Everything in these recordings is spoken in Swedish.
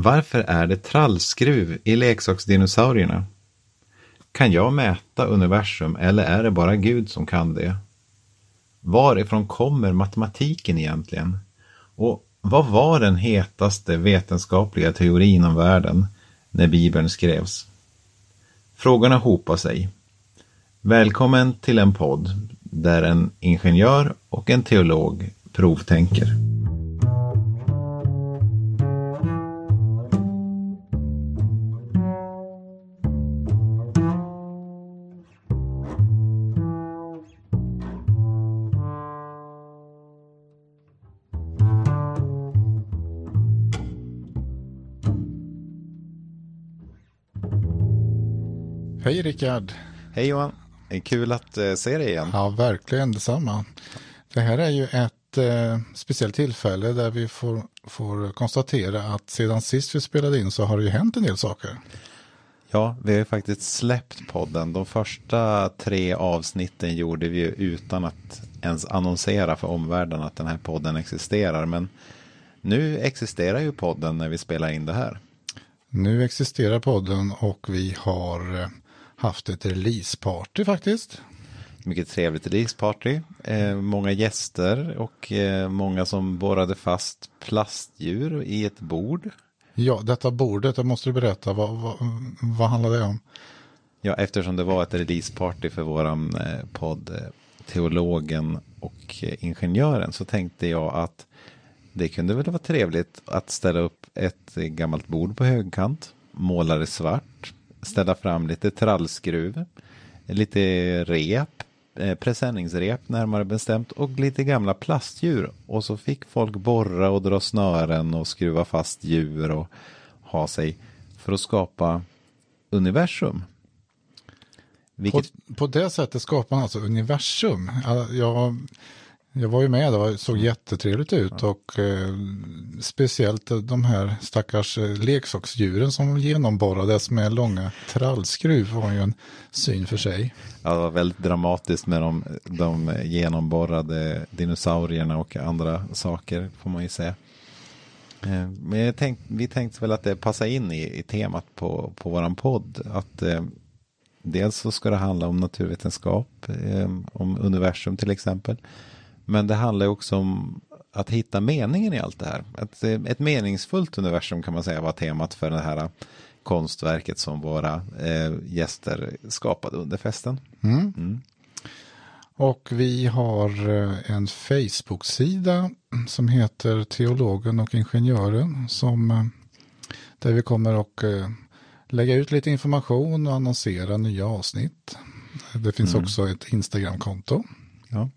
Varför är det trallskruv i leksaksdinosaurierna? Kan jag mäta universum eller är det bara Gud som kan det? Varifrån kommer matematiken egentligen? Och vad var den hetaste vetenskapliga teorin om världen när Bibeln skrevs? Frågorna hopar sig. Välkommen till en podd där en ingenjör och en teolog provtänker. Rickard. Hej Johan. Kul att eh, se dig igen. Ja, verkligen detsamma. Det här är ju ett eh, speciellt tillfälle där vi får, får konstatera att sedan sist vi spelade in så har det ju hänt en del saker. Ja, vi har ju faktiskt släppt podden. De första tre avsnitten gjorde vi ju utan att ens annonsera för omvärlden att den här podden existerar. Men nu existerar ju podden när vi spelar in det här. Nu existerar podden och vi har eh, haft ett releaseparty faktiskt. Mycket trevligt releaseparty. Eh, många gäster och eh, många som borrade fast plastdjur i ett bord. Ja, detta bordet, det måste du berätta, vad, vad, vad handlar det om? Ja, eftersom det var ett releaseparty för våran eh, podd eh, Teologen och eh, Ingenjören så tänkte jag att det kunde väl vara trevligt att ställa upp ett gammalt bord på högkant, måla det svart, ställa fram lite trallskruv, lite rep, eh, presenningsrep närmare bestämt och lite gamla plastdjur. Och så fick folk borra och dra snören och skruva fast djur och ha sig för att skapa universum. Vilket... På, på det sättet skapar man alltså universum. Jag, jag var ju med, det såg jättetrevligt ut och eh, speciellt de här stackars eh, leksaksdjuren som genomborrades med långa trallskruv var ju en syn för sig. Ja, det var väldigt dramatiskt med de, de genomborrade dinosaurierna och andra saker får man ju säga. Eh, men tänkt, vi tänkte väl att det passar in i, i temat på, på våran podd. Att eh, dels så ska det handla om naturvetenskap, eh, om universum till exempel. Men det handlar också om att hitta meningen i allt det här. Ett, ett meningsfullt universum kan man säga var temat för det här konstverket som våra eh, gäster skapade under festen. Mm. Mm. Och vi har eh, en Facebook-sida som heter Teologen och Ingenjören som eh, där vi kommer att eh, lägga ut lite information och annonsera nya avsnitt. Det finns mm. också ett Instagram-konto. Ja.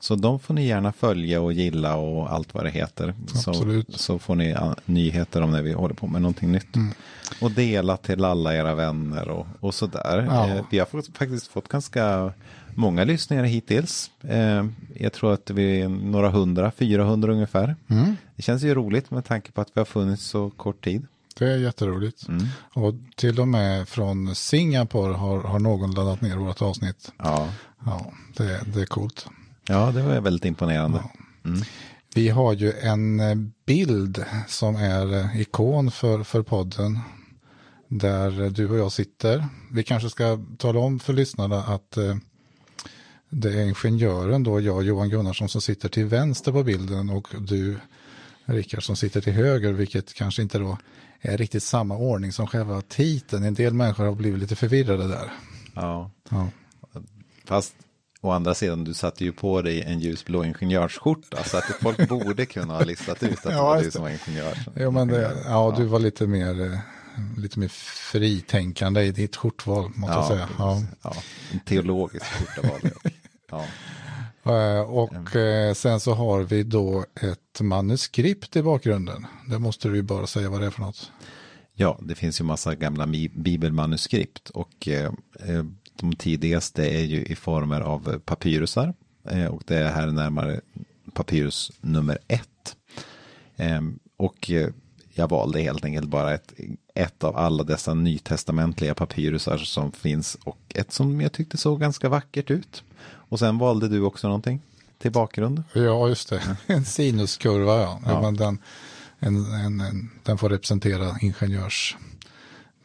Så de får ni gärna följa och gilla och allt vad det heter. Så, så får ni nyheter om när vi håller på med någonting nytt. Mm. Och dela till alla era vänner och, och sådär. Ja. Eh, vi har fått, faktiskt fått ganska många lyssningar hittills. Eh, jag tror att vi är några hundra, 400 ungefär. Mm. Det känns ju roligt med tanke på att vi har funnits så kort tid. Det är jätteroligt. Mm. Och till och med från Singapore har, har någon laddat ner vårt avsnitt. Ja, ja det, det är coolt. Ja, det var väldigt imponerande. Mm. Vi har ju en eh, bild som är eh, ikon för, för podden. Där du och jag sitter. Vi kanske ska tala om för lyssnarna att eh, det är ingenjören då, jag Johan Gunnarsson som sitter till vänster på bilden och du Rickard som sitter till höger, vilket kanske inte då är riktigt samma ordning som själva titeln. En del människor har blivit lite förvirrade där. Ja, ja. fast Å andra sidan, du satte ju på dig en ljusblå ingenjörsskjorta så att folk borde kunna ha listat ut att det var du som var ingenjör. Jo, men det, ja, du var lite mer, eh, lite mer fritänkande i ditt skjortval, måste ja, jag säga. Ja. ja, en teologisk skjorta var det. Ja. Eh, och eh, sen så har vi då ett manuskript i bakgrunden. Det måste du ju bara säga vad det är för något. Ja, det finns ju massa gamla bibelmanuskript och de tidigaste är ju i former av papyrusar. Eh, och det är här närmare papyrus nummer ett. Ehm, och eh, jag valde helt enkelt bara ett, ett av alla dessa nytestamentliga papyrusar som finns. Och ett som jag tyckte såg ganska vackert ut. Och sen valde du också någonting till bakgrund. Ja, just det. En sinuskurva, ja. ja. Men den, en, en, en, den får representera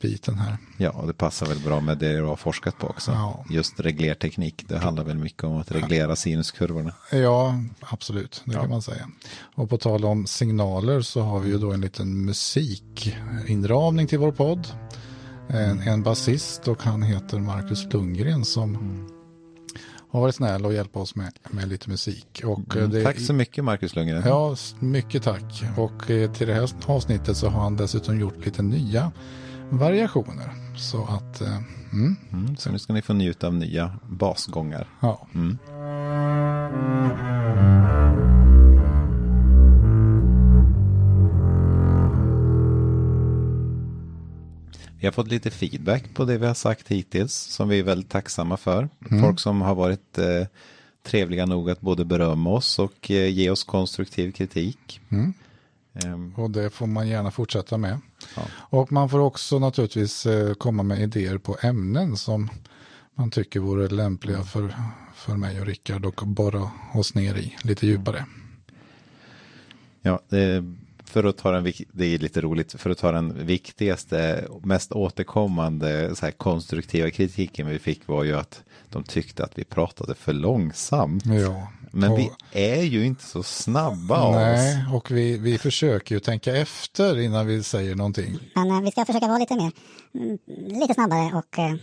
ingenjörsbiten här. Ja, och det passar väl bra med det du har forskat på också. Ja. Just reglerteknik, det handlar väl mycket om att reglera sinuskurvorna. Ja, absolut, det Ja. kan man säga. Och på tal om signaler så har vi ju då en liten musikinramning till vår podd. En, en basist och han heter Marcus Lundgren som har varit snäll och hjälpt oss med, med lite musik. Och eh, det, Mm, Tack så mycket Marcus Lundgren. Ja, mycket tack. Och eh, till det här avsnittet så har han dessutom gjort lite nya variationer. Så att, eh, mm, Mm, så nu ska ni få njuta av nya basgångar. ja. Mm. Vi har fått lite feedback på det vi har sagt hittills som vi är väldigt tacksamma för. Folk som har varit eh, trevliga nog att både berömma oss och eh, ge oss konstruktiv kritik. Ehm, Och det får man gärna fortsätta med. Ja. Och man får också naturligtvis eh, komma med idéer på ämnen som man tycker vore lämpliga för, för mig och Rickard och borra oss ner i lite djupare. Ja, för att ta den, det är lite roligt, för att ta den viktigaste, mest återkommande så här, konstruktiva kritiken vi fick var ju att de tyckte att vi pratade för långsamt. Ja. Men och, vi är ju inte så snabba av oss. Nej, och vi, vi försöker ju tänka efter innan vi säger någonting. Men eh, vi ska försöka vara lite mer, mm, lite snabbare och eh,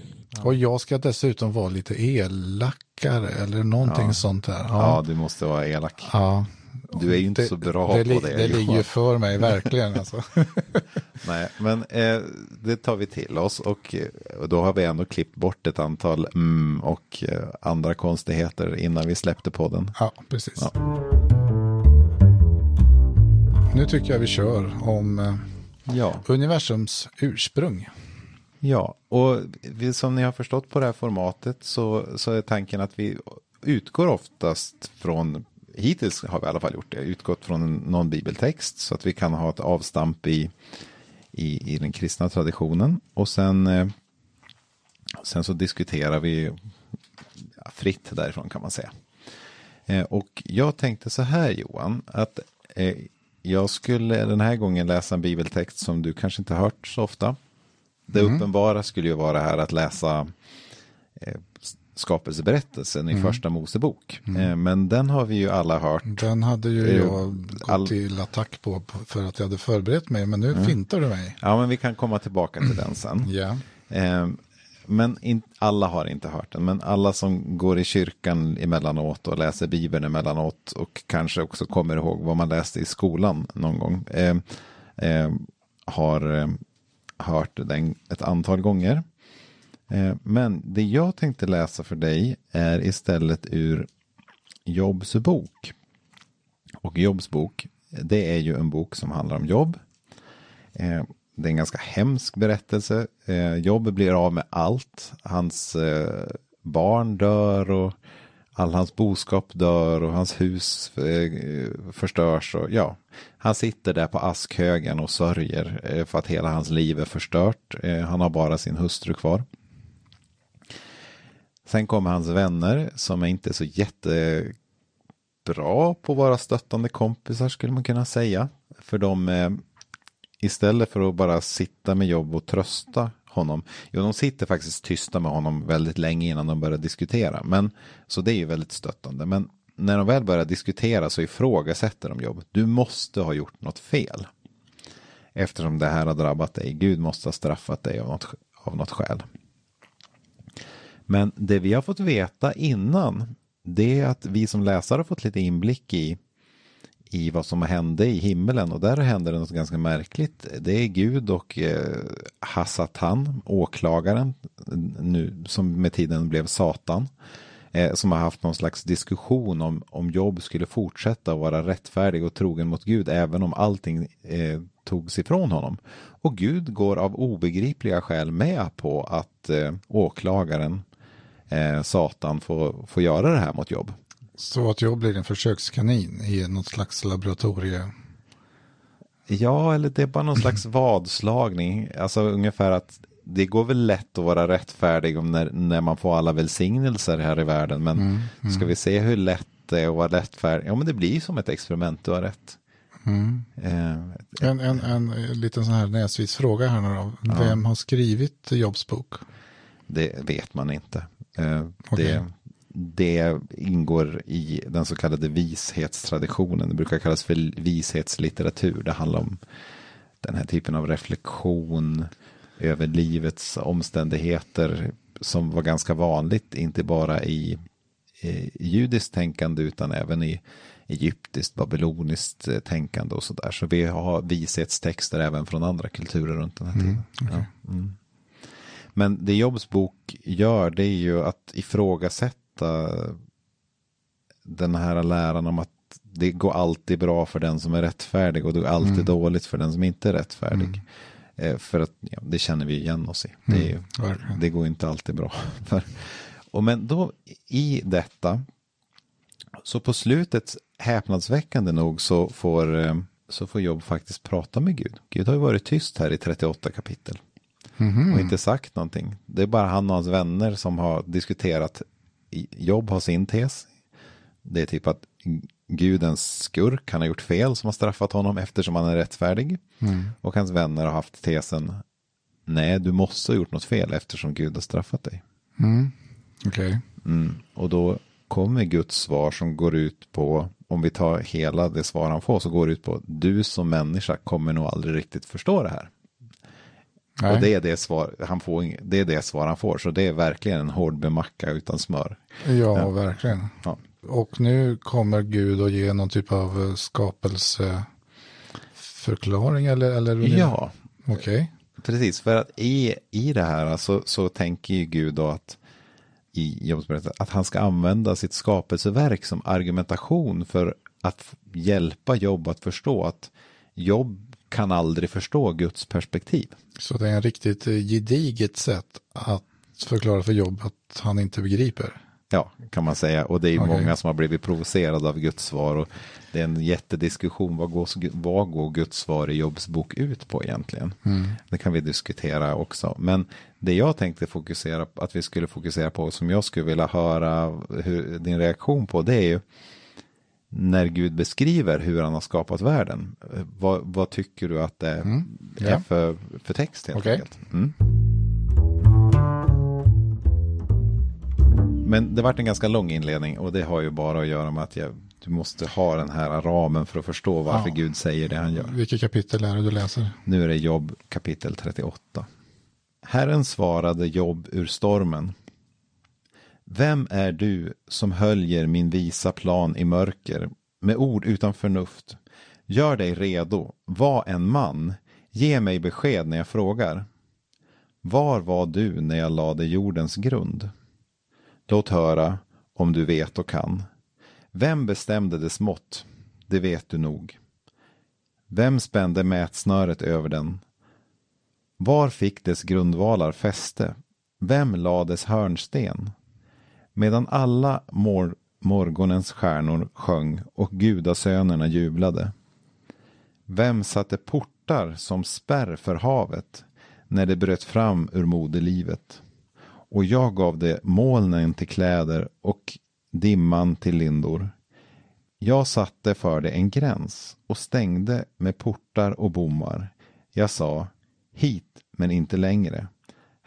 Och jag ska dessutom vara lite elakare eller någonting sånt där. Ja, Ja, du måste vara elak. ja. Du är ju inte så bra det, på det. Det ligger ju för mig verkligen. Alltså. Nej, men eh, det tar vi till oss och, eh, och då har vi ändå klippt bort ett antal mm och eh, andra konstigheter innan vi släppte podden. Ja, precis. Nu tycker jag vi kör om eh, Ja. universums ursprung. Ja, och vi, som ni har förstått på det här formatet så, så är tanken att vi utgår oftast från, hittills har vi i alla fall gjort det, utgått från någon bibeltext så att vi kan ha ett avstamp i, i, i den kristna traditionen. Och sen, eh, sen så diskuterar vi fritt därifrån kan man säga. Eh, Och jag tänkte så här Johan, att eh, jag skulle den här gången läsa en bibeltext som du kanske inte hört så ofta. Det uppenbara skulle ju vara här att läsa skapelseberättelsen i första Mosebok. Eh, men den har vi ju alla hört. Den hade ju Eh, jag gått all- till attack på för att jag hade förberett mig, men nu Mm. fintar du mig. Ja, men vi kan komma tillbaka till den sen. Ja, Eh, men in, alla har inte hört den. Men alla som går i kyrkan emellanåt och läser Bibeln emellanåt och kanske också kommer ihåg vad man läste i skolan någon gång. Har hört den ett antal gånger. Eh, men det jag tänkte läsa för dig är istället ur Jobs bok. Och Jobs bok, det är ju en bok som handlar om jobb. Eh, det är en ganska hemsk berättelse. Eh, jobb blir av med allt. Hans barn dör och all hans boskap dör och hans hus förstörs. Och, ja, han sitter där på askhögen och sörjer för att hela hans liv är förstört. Han har bara sin hustru kvar. Sen kommer hans vänner som är inte så jättebra på att vara stöttande kompisar skulle man kunna säga. För de eh, istället för att bara sitta med jobb och trösta honom. Jo, de sitter faktiskt tysta med honom väldigt länge innan de börjar diskutera. Men, så det är ju väldigt stöttande. Men när de väl börjar diskutera så ifrågasätter de jobb. Du måste ha gjort något fel. Eftersom det här har drabbat dig. Gud måste ha straffat dig av något, av något skäl. Men det vi har fått veta innan. Det är att vi som läsare har fått lite inblick i i vad som hände i himmelen och där hände det något ganska märkligt. Det är Gud och eh, Hassatan, åklagaren, nu, som med tiden blev Satan, eh, som har haft någon slags diskussion om, om Jobb skulle fortsätta vara rättfärdig och trogen mot Gud även om allting eh, togs ifrån honom. Och Gud går av obegripliga skäl med på att eh, åklagaren, eh, Satan, får, får göra det här mot Jobb. så att jag blir en försökskanin i något slags laboratorie. Ja, eller det är bara någon slags vadslagning. Alltså ungefär att det går väl lätt att vara rättfärdig om när, när man får alla välsignelser här i världen. Men ska vi se hur lätt det är att vara rättfärdig? Ja, men det blir som ett experiment, du har rätt. Eh, En, en, en liten sån här näsvis fråga här nu då. Vem har skrivit Jobs bok? Det vet man inte. Eh, Okej. det, det ingår i den så kallade vishetstraditionen. Det brukar kallas för vishetslitteratur. Det handlar om den här typen av reflektion över livets omständigheter som var ganska vanligt, inte bara i, i judiskt tänkande utan även i egyptiskt, babyloniskt eh, tänkande och sådär. Så vi har vishetstexter även från andra kulturer runt den här tiden. Ja. Mm. Men det Jobs bok gör det är ju att ifrågasätta den här läran om att det går alltid bra för den som är rättfärdig och det går alltid dåligt för den som inte är rättfärdig. Eh, för att ja, det känner vi igen oss i. Det, ju, verkligen. det går inte alltid bra. För, och men då i detta, så på slutet, häpnadsväckande nog, så får, eh, så får Jobb faktiskt prata med Gud. Gud har ju varit tyst här i 38 kapitel och inte sagt någonting. Det är bara han och hans vänner som har diskuterat. Jobb har sin tes. Det är typ att Gud är en skurk, han har gjort fel som har straffat honom eftersom han är rättfärdig. Och hans vänner har haft tesen, nej du måste ha gjort något fel eftersom Gud har straffat dig. Okej. Mm. Och då kommer Guds svar som går ut på, om vi tar hela det svar han får, så går det ut på, du som människa kommer nog aldrig riktigt förstå det här. Nej. Och det är det, svar, han får, det är det svar han får, så det är verkligen en hård macka utan smör. Ja, verkligen. Ja. Och nu kommer Gud att ge någon typ av eh, skapelseförklaring eller? eller Ja, Okej. precis. För att i, i det här så, så tänker ju Gud då att i att han ska använda sitt skapelseverk som argumentation för att hjälpa Jobb att förstå att Jobb kan aldrig förstå Guds perspektiv. Så det är en riktigt eh, gediget sätt att förklara för jobb att han inte begriper. Ja, kan man säga. Och det är ju Okej. många som har blivit provocerade av Guds svar. Och det är en jättediskussion. Vad går, vad går Guds svar i Jobs bok ut på egentligen? Det kan vi diskutera också. Men det jag tänkte fokusera på, att vi skulle fokusera på, som jag skulle vilja höra hur, din reaktion på, det är ju när Gud beskriver hur han har skapat världen. Eh, Vad, vad tycker du att det ja. är för, för text helt Okej. enkelt? Mm. Men det vart en ganska lång inledning och det har ju bara att göra med att jag, du måste ha den här ramen för att förstå varför Ja. Gud säger det han gör. Vilket kapitel är det du läser? Nu är det Jobb kapitel 38. Herren svarade Jobb ur stormen. Vem är du som höljer min visa plan i mörker med ord utan förnuft? Gör dig redo, var en man, ge mig besked när jag frågar. Var var du när jag lade jordens grund? Låt höra om du vet och kan. Vem bestämde dess mått? Det vet du nog. Vem spände mätsnöret över den? Var fick dess grundvalar fäste? Vem lade dess hörnsten? Medan alla mor morgonens stjärnor sjöng och gudasönerna jublade. Vem satte portar som spärr för havet när det bröt fram ur moderlivet? Och jag gav det molnen till kläder och dimman till lindor. Jag satte för det en gräns och stängde med portar och bommar. Jag sa, hit men inte längre.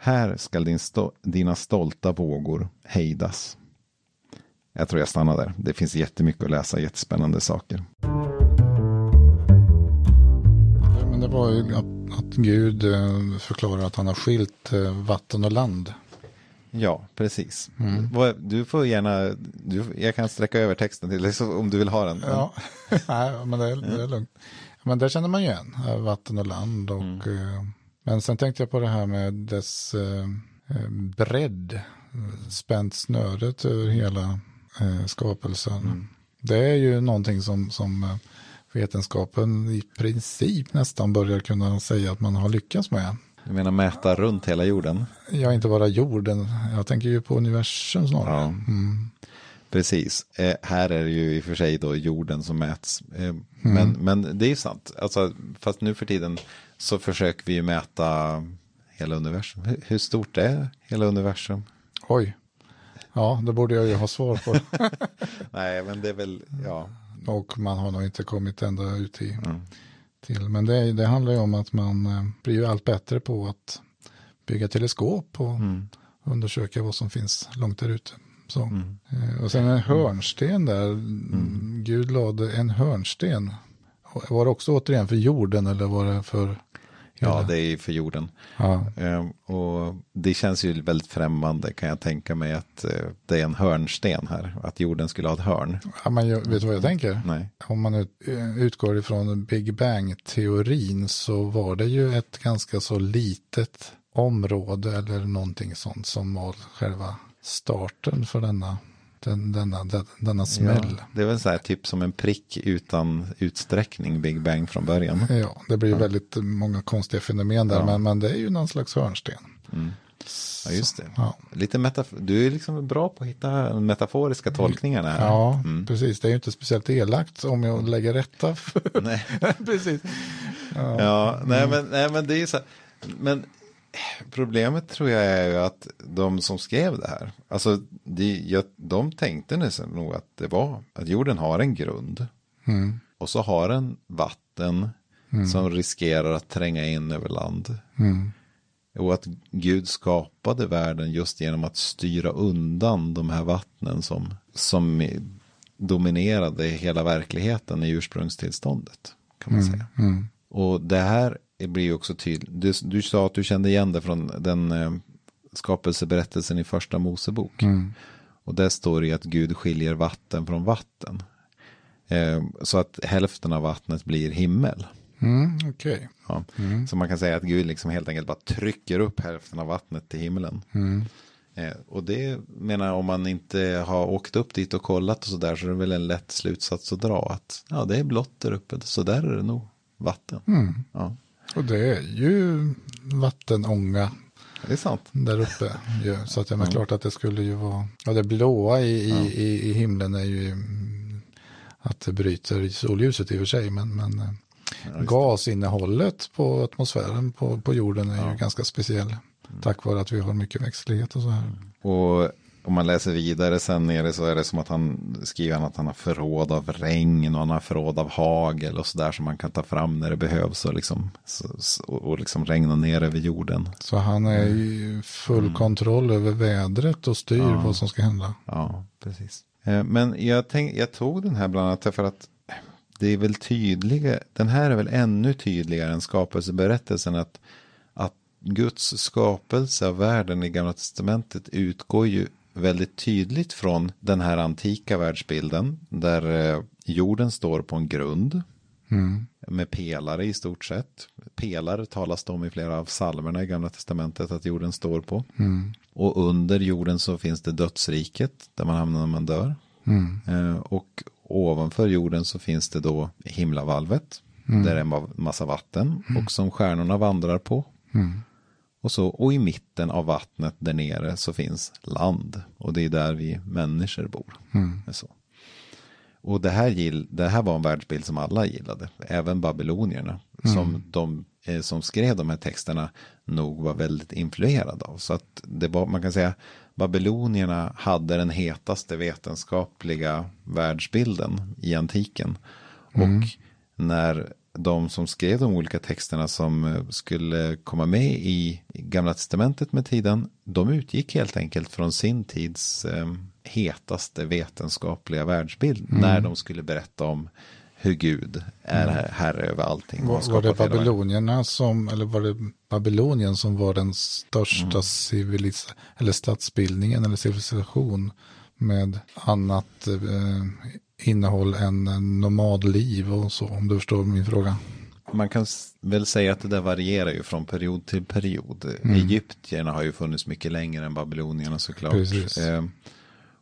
Här skall din sto- dina stolta vågor hejdas. Jag tror jag stannar där. Det finns jättemycket att läsa, jättespännande saker. Men det var ju att, att Gud eh, förklarar att han har skilt eh, vatten och land. Ja, precis. Vad- Du får gärna, du, jag kan sträcka över texten till dig om du vill ha den. Ja, Nej, men det är, det är lugnt. Men det känner man ju igen, eh, vatten och land. Och, eh, men sen tänkte jag på det här med dess eh, eh, bredd, spänt snöret över hela eh, skapelsen. Det är ju någonting som, som vetenskapen i princip nästan börjar kunna säga att man har lyckats med. Du menar mäta runt hela jorden? Ja, inte bara jorden, jag tänker ju på universum snarare. Ja. Precis. Eh, här är det ju i och för sig då jorden som mäts. Eh, men, men det är ju sant. Alltså, fast nu för tiden så försöker vi mäta hela universum. Hur, stort är hela universum? Oj, ja, det borde jag ju ha svar på. Nej, men det är väl, ja. Och man har nog inte kommit ända ut i, till. Men det, det handlar ju om att man eh, blir ju allt bättre på att bygga teleskop och undersöka vad som finns långt där ute. Så. Eh, Och sen en hörnsten där. Gud lade en hörnsten. Var det också återigen för jorden eller var det för? Ja, det är för jorden. Ja, Ehm, och det känns ju väldigt främmande kan jag tänka mig att eh, det är en hörnsten här. Att jorden skulle ha ett hörn. ja men jag, vet du vad jag tänker? Nej. Om man eh, utgår ifrån Big Bang-teorin så var det ju ett ganska så litet område eller någonting sånt som var själva starten för denna, den, denna, den, denna smäll. Ja, det är väl så här typ som en prick utan utsträckning Big Bang från början. Ja, det blir ju väldigt många konstiga fenomen där, Ja. men, men det är ju någon slags hörnsten. Ja, just det. Ja, Lite metaf- du är liksom bra på att hitta metaforiska tolkningarna här. ja Mm. precis. Det är ju inte speciellt elakt om jag lägger rätta. För... Nej. precis. Ja. Ja, nej men, nej men det är ju så här. Men problemet tror jag är ju att de som skrev det här, alltså de, jag, de tänkte nästan nog att det var att jorden har en grund. Mm. Och så har den vatten som riskerar att tränga in över land. Mm. Och att Gud skapade världen just genom att styra undan de här vattnen som, som dominerade hela verkligheten i ursprungstillståndet. Kan man säga. Mm. Och det här blir ju också tydligt. Du, du sa att du kände igen det från den eh, skapelseberättelsen i första Mosebok. Mm. Och där står det att Gud skiljer vatten från vatten. Eh, så att hälften av vattnet blir himmel. Mm, Okej. Ja. Så man kan säga att Gud liksom helt enkelt bara trycker upp hälften av vattnet till himlen. Mm. Eh, och det menar jag, om man inte har åkt upp dit och kollat och sådär så är det väl en lätt slutsats att dra att ja det är blått där uppe så där är det nog vatten. Mm. Ja, Och det är ju vattenånga det är sant. där uppe. ju. Så att det är klart att det skulle ju vara, ja det blåa i, i, i, i himlen är ju mm, att det bryter solljuset i och för sig. Men, men eh, gasinnehållet på atmosfären på, på jorden är ju ganska speciell. Tack vare att vi har mycket växtlighet och så här. Och om man läser vidare sen nere så är det som att han skriver att han har förråd av regn och han har förråd av hagel och sådär som man kan ta fram när det behövs och liksom, och liksom regna ner över jorden. Så han är i full kontroll över vädret och styr vad som ska hända. Ja, precis. Eh, Men jag, tänk, jag tog den här bland annat för att det är väl tydliga, den här är väl ännu tydligare än skapelseberättelsen att, att Guds skapelse av världen i Gamla Testamentet utgår ju väldigt tydligt från den här antika världsbilden där eh, jorden står på en grund Mm. med pelare i stort sett. Pelare talas det om i flera av psalmerna i Gamla Testamentet att jorden står på. Och under jorden så finns det dödsriket där man hamnar när man dör. Eh, och ovanför jorden så finns det då himlavalvet. Där är en ma- massa vatten och som stjärnorna vandrar på. Och, så, och i mitten av vattnet där nere så finns land. Och det är där vi människor bor. Så. Och det här, gill, det här var en världsbild som alla gillade, även babylonierna. Som de eh, som skrev de här texterna nog var väldigt influerade av. Så att det var, man kan säga, babylonierna hade den hetaste vetenskapliga världsbilden i antiken. Och när de som skrev de olika texterna som eh, skulle komma med i Gamla Testamentet med tiden, de utgick helt enkelt från sin tids eh, hetaste vetenskapliga världsbild när de skulle berätta om hur Gud är här- herre över allting. Var, var det babylonierna som, eller var det Babylonien som var den största Mm. civilis eller stadsbildningen eller civilisation med annat eh, innehåll än nomadliv och så, om du förstår min fråga. Man kan väl säga att det där varierar ju från period till period. Mm. Egyptierna har ju funnits mycket längre än babylonierna såklart. Precis. Eh,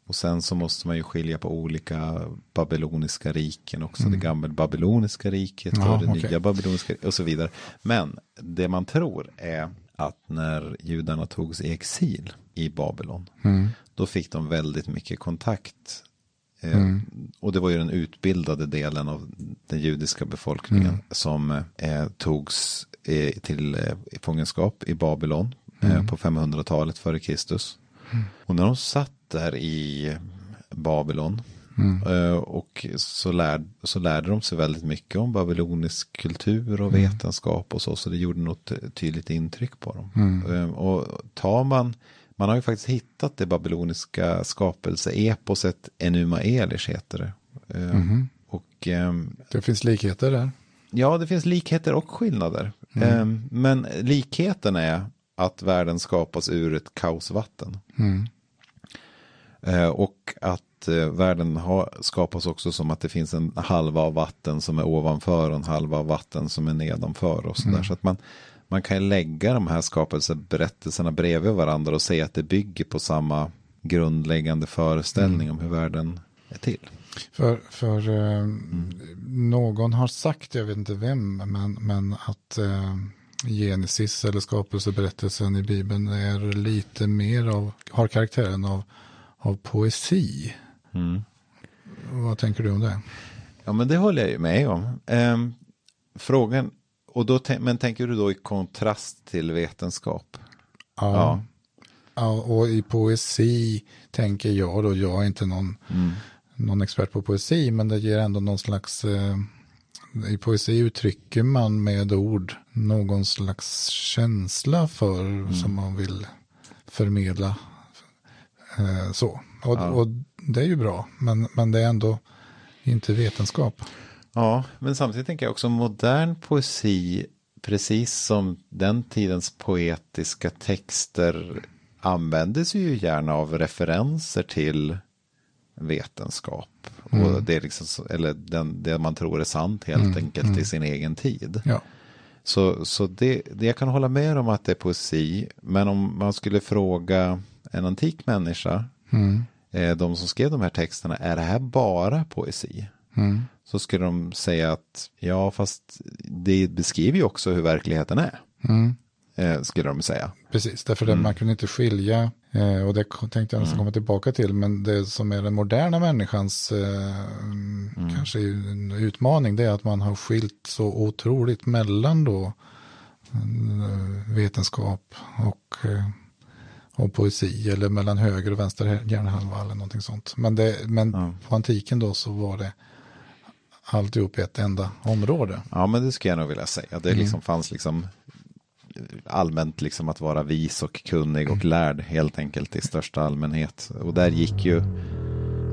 och sen så måste man ju skilja på olika babyloniska riken också. Det gamla babyloniska riket Mm. Ja, och det okej. nya babyloniska och så vidare. Men det man tror är att när judarna togs i exil i Babylon, Mm. då fick de väldigt mycket kontakt Eh, Och det var ju den utbildade delen av den judiska befolkningen som eh, togs eh, till eh, fångenskap i Babylon eh, på 500-talet före Kristus. Och när de satt där i Babylon Eh, Och så, lär, så lärde de sig väldigt mycket om babylonisk kultur och vetenskap och så. Så det gjorde något tydligt intryck på dem. Eh, Och tar man, man har ju faktiskt hittat det babyloniska skapelseeposet Enuma Elish heter det. Eh, Och ehm, Det finns likheter där. Ja, det finns likheter och skillnader. Ehm, Men likheten är att världen skapas ur ett kaosvatten. Eh, Och att eh, världen har, skapas också som att det finns en halva av vatten som är ovanför och en halva av vatten som är nedanför. Och så där. så att man, man kan ju lägga de här skapelseberättelserna bredvid varandra och säga att det bygger på samma grundläggande föreställning om hur världen är till. För, för eh, någon har sagt, jag vet inte vem, men, men att eh, Genesis eller skapelseberättelsen i Bibeln är lite mer av, har karaktären av, av poesi. Vad tänker du om det? Ja, men det håller jag ju med om. Ehm, frågan, och då, men tänker du då i kontrast till vetenskap? Ja. ja. Och i poesi tänker jag då, jag är inte någon, någon expert på poesi, men det ger ändå någon slags, eh, i poesi uttrycker man med ord någon slags känsla för som man vill förmedla. Eh, så. Och, och det är ju bra, men, men det är ändå inte vetenskap. Ja, men samtidigt tänker jag också modern poesi, precis som den tidens poetiska texter användes ju gärna av referenser till vetenskap. Och det är liksom, eller den, det man tror är sant helt enkelt i sin egen tid. Ja. Så, så det, det, jag kan hålla med om att det är poesi, men om man skulle fråga en antik människa, eh, de som skrev de här texterna, är det här bara poesi? Så skulle de säga att ja, fast det beskriver ju också hur verkligheten är. Eh, skulle de säga. Precis, därför att man kunde inte skilja, eh, och det tänkte jag nästan komma tillbaka till, men det som är den moderna människans eh, kanske en utmaning, det är att man har skilt så otroligt mellan då eh, vetenskap och, eh, och poesi, eller mellan höger och vänster hjärnhalva eller någonting sånt. Men, det, men på antiken då så var det alltihop i ett enda område. Ja, men det skulle jag nog vilja säga. Det liksom fanns liksom allmänt liksom att vara vis och kunnig och lärd helt enkelt i största allmänhet. Och där gick ju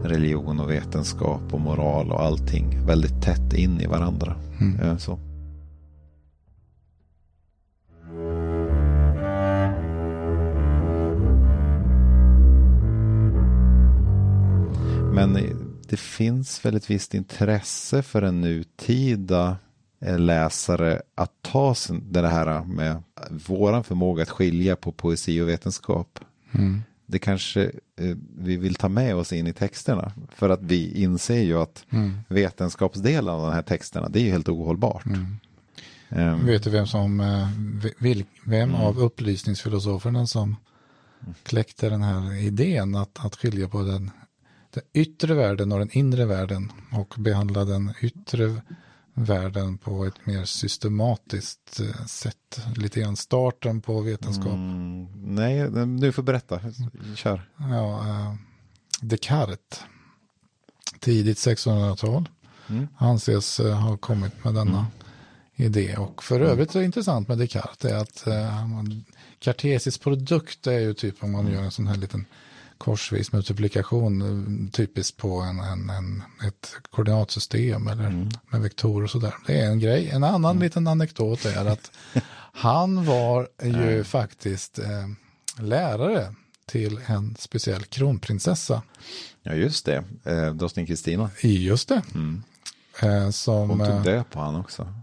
religion och vetenskap och moral och allting väldigt tätt in i varandra. Eh, Så. Men det finns väl ett visst intresse för en nutida eh, läsare att ta det här med våran förmåga att skilja på poesi och vetenskap. Det kanske eh, vi vill ta med oss in i texterna. För att vi inser ju att vetenskapsdelen av de här texterna, det är ju helt ohållbart. Ehm, Vet du vem som, eh, vil, vem av upplysningsfilosoferna som kläckte den här idén att, att skilja på den, den yttre världen och den inre världen och behandla den yttre världen på ett mer systematiskt eh, sätt. Lite grann starten på vetenskap. mm, nej, du får berätta. Kör. Ja, eh, Descartes, tidigt 1600-tal, anses eh, ha kommit med denna idé. Och för övrigt är det intressant med Descartes är att eh, man- produkt är ju typ om man gör en sån här liten korsvis multiplikation eh, typiskt på en, en, en, ett koordinatsystem eller med vektorer och sådär. Det är en grej. En annan liten anekdot är att han var ju faktiskt eh, lärare till en speciell kronprinsessa. Ja, just det. Eh, Drottning Kristina. Just det. Eh, som, Hon eh, tog död på han också.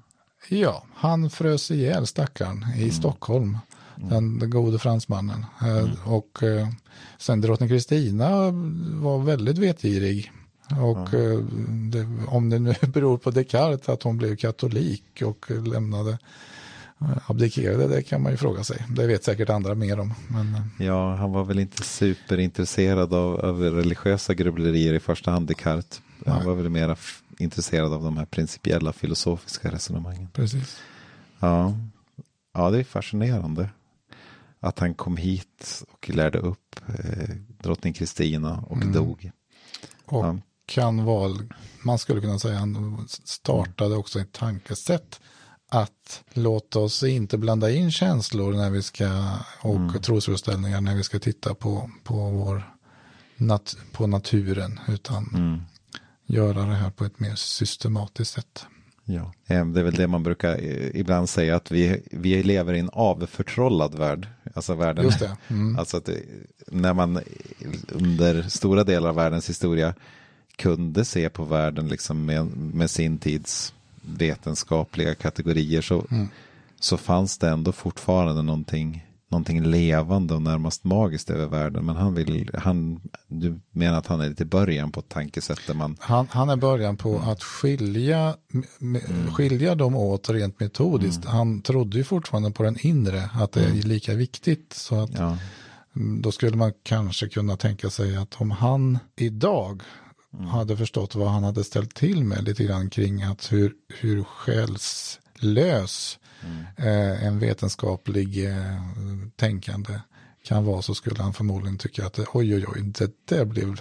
Ja, han frös ihjäl stackaren i Stockholm. Den, den gode fransmannen. Eh, Och eh, sen drottning Kristina var väldigt vetgirig. Och eh, det, om det nu beror på Descartes att hon blev katolik och lämnade abdikerade, det kan man ju fråga sig. Det vet säkert andra mer om. Men, Ja, han var väl inte superintresserad av, av religiösa grubblerier i första hand, Descartes. Han var väl mer intresserad av de här principiella filosofiska resonemangen. precis. Ja. ja, det är fascinerande. Att han kom hit och lärde upp eh, drottning Kristina och dog. Och Ja. kan vara, man skulle kunna säga, han startade också ett tankesätt att låta oss inte blanda in känslor när vi ska, och mm. trosföreställningar när vi ska titta på, på, vår, nat, på naturen, utan mm. göra det här på ett mer systematiskt sätt. Ja, eh, det är väl det man brukar eh, ibland säga att vi, vi lever i en avförtrollad värld. Alltså världen. Just det. Mm. Alltså att det, när man under stora delar av världens historia kunde se på världen liksom med, med sin tids vetenskapliga kategorier så, mm. så fanns det ändå fortfarande någonting någonting levande och närmast magiskt över världen. Men han vill, han, du menar att han är lite början på ett tankesätt där man... Han, han är början på mm. att skilja, mm. skilja dem åt rent metodiskt. Mm. Han trodde ju fortfarande på den inre, att det är mm. lika viktigt. Så att ja. då skulle man kanske kunna tänka sig att om han idag mm. hade förstått vad han hade ställt till med lite grann kring att hur, hur själslös mm. eh, en vetenskaplig eh, tänkande kan vara så skulle han förmodligen tycka att oj oj oj, det där blev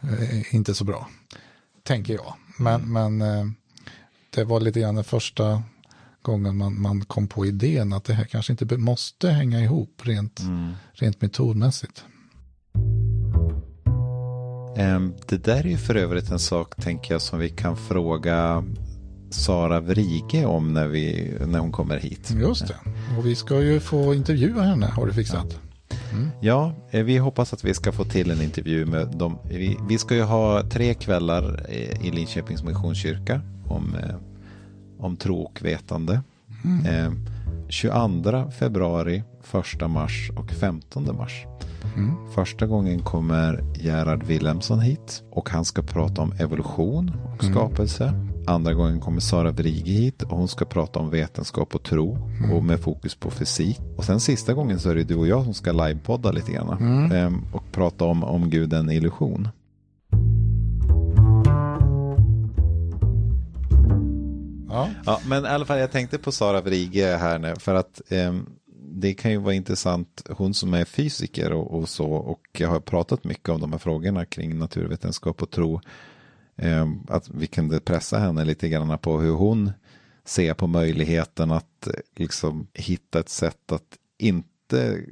eh, inte så bra. Tänker jag. Men, mm. men eh, det var lite grann den första gången man, man kom på idén att det här kanske inte måste hänga ihop rent, mm. rent metodmässigt. Ehm, det där är ju för övrigt en sak, tänker jag, som vi kan fråga Sara Vrige om när, vi, när hon kommer hit. Just det, och vi ska ju få intervjua henne, har du fixat. Mm. Ja, eh, vi hoppas att vi ska få till en intervju med dem. Vi, vi ska ju ha tre kvällar eh, i Linköpings Missionskyrka om, eh, om tro och vetande. Mm. 22 februari, 1 mars och 15 mars. Mm. Första gången kommer Gerhard Wilhelmsson hit och han ska prata om evolution och mm. skapelse. Andra gången kommer Sara Vrige hit och hon ska prata om vetenskap och tro mm. och med fokus på fysik. Och sen sista gången så är det du och jag som ska livepodda lite grann mm. ehm, och prata om om Gud en illusion. Ja. ja. men i alla fall jag tänkte på Sara Vrige här nu för att eh, det kan ju vara intressant, hon som är fysiker och, och, så och har pratat mycket om de här frågorna kring naturvetenskap och tro. Eh, att vi kunde pressa henne lite grann på hur hon ser på möjligheten att liksom hitta ett sätt att inte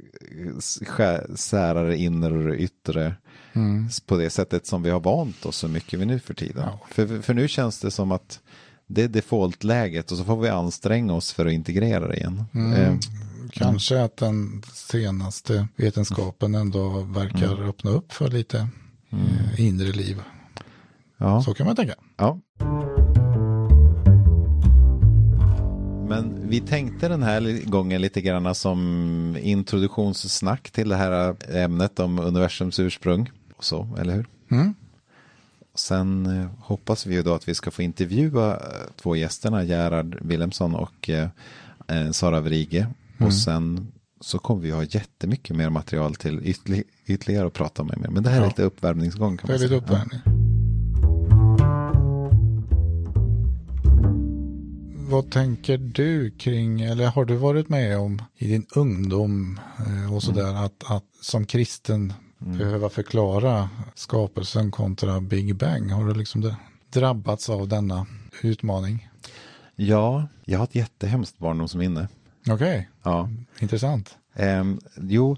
sära det inre och det yttre mm. på det sättet som vi har vant oss så mycket vid nu för tiden. Ja. För, för nu känns det som att det är defaultläget och så får vi anstränga oss för att integrera det igen. Mm. Eh, Kanske att den senaste vetenskapen ändå verkar mm. öppna upp för lite mm. eh, inre liv. Ja. Så kan man tänka. Ja. Men vi tänkte den här gången lite grann som introduktionssnack till det här ämnet om universums ursprung. Och så, eller hur? Mm. Sen eh, hoppas vi ju då att vi ska få intervjua eh, två gästerna, Gerhard Wilhelmsson och eh, Sara Vrige. Mm. Och sen så kommer vi ha jättemycket mer material till ytterlig ytterligare att prata med. Men det här ja. är lite uppvärmningsgång. Kan det är lite uppvärmning. Ja. Vad tänker du kring, eller har du varit med om i din ungdom och sådär, mm. att, att som kristen mm. behöva förklara skapelsen kontra Big Bang? Har du liksom drabbats av denna utmaning? Ja, jag har ett jättehemskt barndomsminne. Okej, okay. ja. intressant. Um, jo,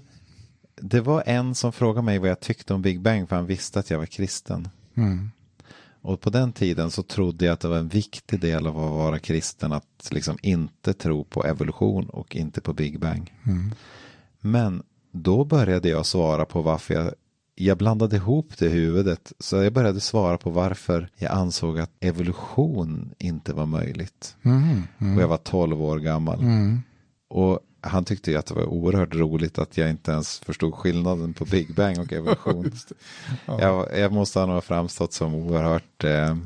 det var en som frågade mig vad jag tyckte om Big Bang för han visste att jag var kristen. Mm. Och på den tiden så trodde jag att det var en viktig del av att vara kristen att liksom inte tro på evolution och inte på Big Bang. Mm. Men då började jag svara på varför jag jag blandade ihop det i huvudet. Så jag började svara på varför jag ansåg att evolution inte var möjligt. Mm, mm. Och jag var 12 år gammal. Mm. Och han tyckte ju att det var oerhört roligt att jag inte ens förstod skillnaden på Big Bang och evolution. ja. jag, jag, måste ha framstått som oerhört eh,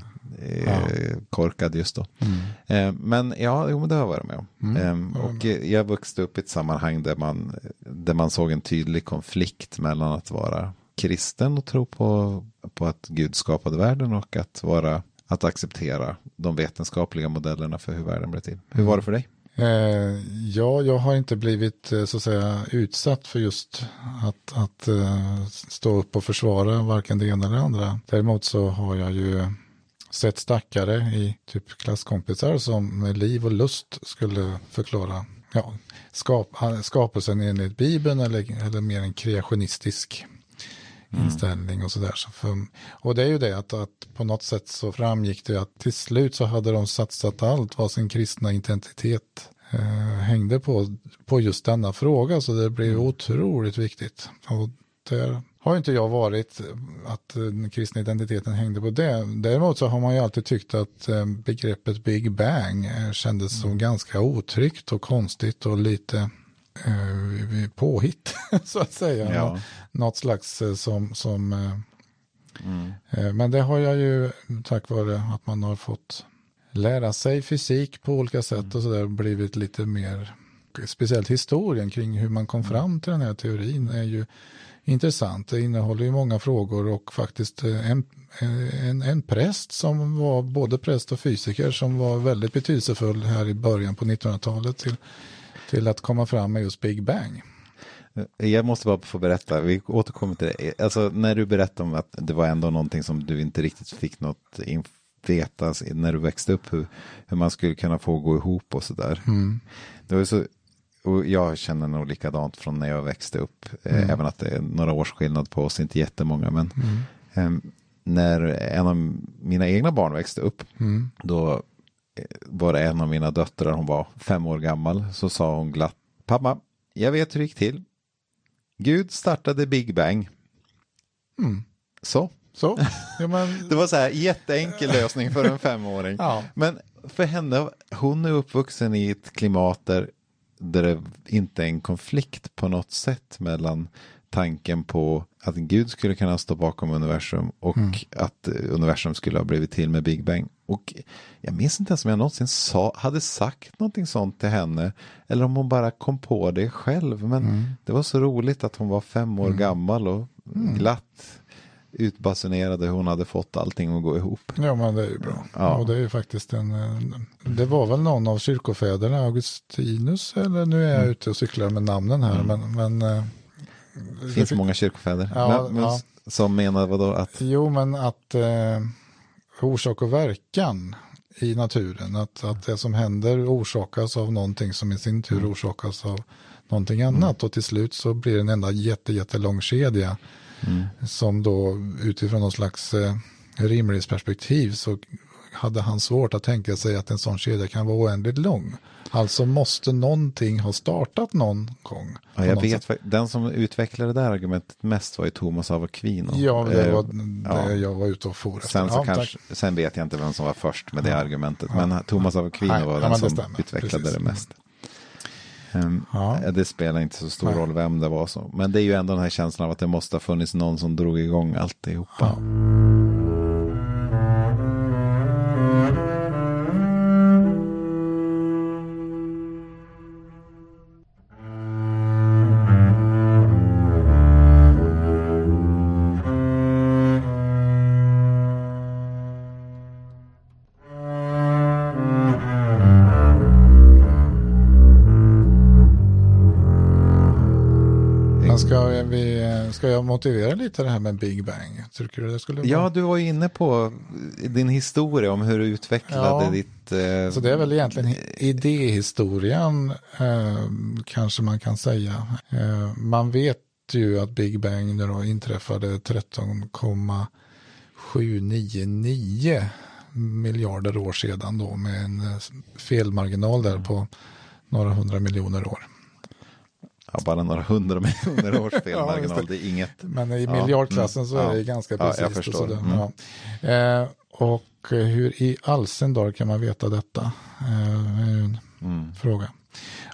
ja. korkad just då. Mm. Eh, men ja, jo, det har jag varit med om. Mm. Eh, och jag vuxit upp i ett sammanhang där man, där man såg en tydlig konflikt mellan att vara kristen och tro på, på att Gud skapade världen och att vara att acceptera de vetenskapliga modellerna för hur världen blev till. Hur var det för dig? Eh, ja, jag har inte blivit eh, så att säga utsatt för just att, att eh, stå upp och försvara varken det ena eller det andra. Däremot så har jag ju sett stackare i typ klasskompisar som med liv och lust skulle förklara ja, skap, skapelsen enligt Bibeln eller, eller mer en kreationistisk inställning och sådär. Så och det är ju det att, att på något sätt så framgick det att till slut så hade de satsat allt vad sin kristna identitet eh, hängde på, på just denna fråga. Så det blev mm. otroligt viktigt. Och där har inte jag varit att den kristna identiteten hängde på det. Däremot så har man ju alltid tyckt att eh, begreppet Big Bang eh, kändes som mm. ganska otryggt och konstigt och lite eh, påhitt så att säga. Ja. Något slags eh, som, som mm. eh, men det har jag ju tack vare att man har fått lära sig fysik på olika sätt mm. och så där blivit lite mer speciellt historien kring hur man kom mm. fram till den här teorin är ju intressant. Det innehåller ju många frågor och faktiskt eh, en, en, en präst som var både präst och fysiker som var väldigt betydelsefull här i början på 1900-talet till, till att komma fram med just Big Bang. Jag måste bara få berätta, vi återkommer till det. Alltså när du berättade om att det var ändå någonting som du inte riktigt fick något veta när du växte upp hur, hur man skulle kunna få gå ihop och sådär. Mm. Det var så och jag känner nog likadant från när jag växte upp. Eh, mm. Även att det är några års skillnad på oss, inte jättemånga. Men mm. eh, när en av mina egna barn växte upp, mm. då var det en av mina döttrar, hon var fem år gammal, så sa hon glatt, pappa, jag vet hur det gick till. Gud startade Big Bang. Mm. Så. Så? Ja, men... det var så här jätteenkel lösning för en femåring. ja. Men för henne, hon är uppvuxen i ett klimat där där det inte är en konflikt på något sätt mellan tanken på att Gud skulle kunna stå bakom universum och mm. att universum skulle ha blivit till med Big Bang. Och jag minns inte ens om jag någonsin sa, hade sagt någonting sånt till henne eller om hon bara kom på det själv. Men mm. det var så roligt att hon var fem år mm. gammal och mm. glatt utbasunerade hur hon hade fått allting att gå ihop. Ja, men det är ju bra. Ja. Och det är ju faktiskt en, det var väl någon av kyrkofäderna, Augustinus, eller nu är jag mm. ute och cyklar med namnen här, mm. men, men eh, det finns det, många kyrkofäder. Ja, men, men, ja. Som menar vadå att? Jo, men att eh, orsak och verkan i naturen, att, att det som händer orsakas av någonting som i sin tur mm. orsakas av någonting annat mm. och till slut så blir det en enda jätte, jättelång kedja Mm. Som då utifrån någon slags eh, rimlighetsperspektiv så hade han svårt att tänka sig att en sån kedja kan vara oändligt lång. Alltså måste någonting ha startat någon gång. Ja, jag vet, sätt. den som utvecklade det här argumentet mest var ju Thomas av Aquino. Ja, det var eh, det jag var ute och for sen, så ja, kanske, sen vet jag inte vem som var först med det ja. argumentet. Men Thomas av Aquino var den som stämmer. utvecklade Precis. det mest. Um, ja. Det spelar inte så stor Nej. roll vem det var. Så. Men det är ju ändå den här känslan av att det måste ha funnits någon som drog igång alltihopa. Ja. Ska jag motivera lite det här med Big Bang? Tycker du det skulle vara... Ja, du var ju inne på din historia om hur du utvecklade ja, ditt... Eh... Så det är väl egentligen idéhistorien, eh, kanske man kan säga. Eh, man vet ju att Big Bang då inträffade 13,799 miljarder år sedan då med en eh, felmarginal där på några hundra miljoner år. Ja, bara några hundra miljoner års felmarginal, ja, det. det är inget. Men i miljardklassen mm. så är det ganska precis. Ja, jag förstår. Mm. Eh, och hur i all sin dag kan man veta detta? Eh, en mm. fråga.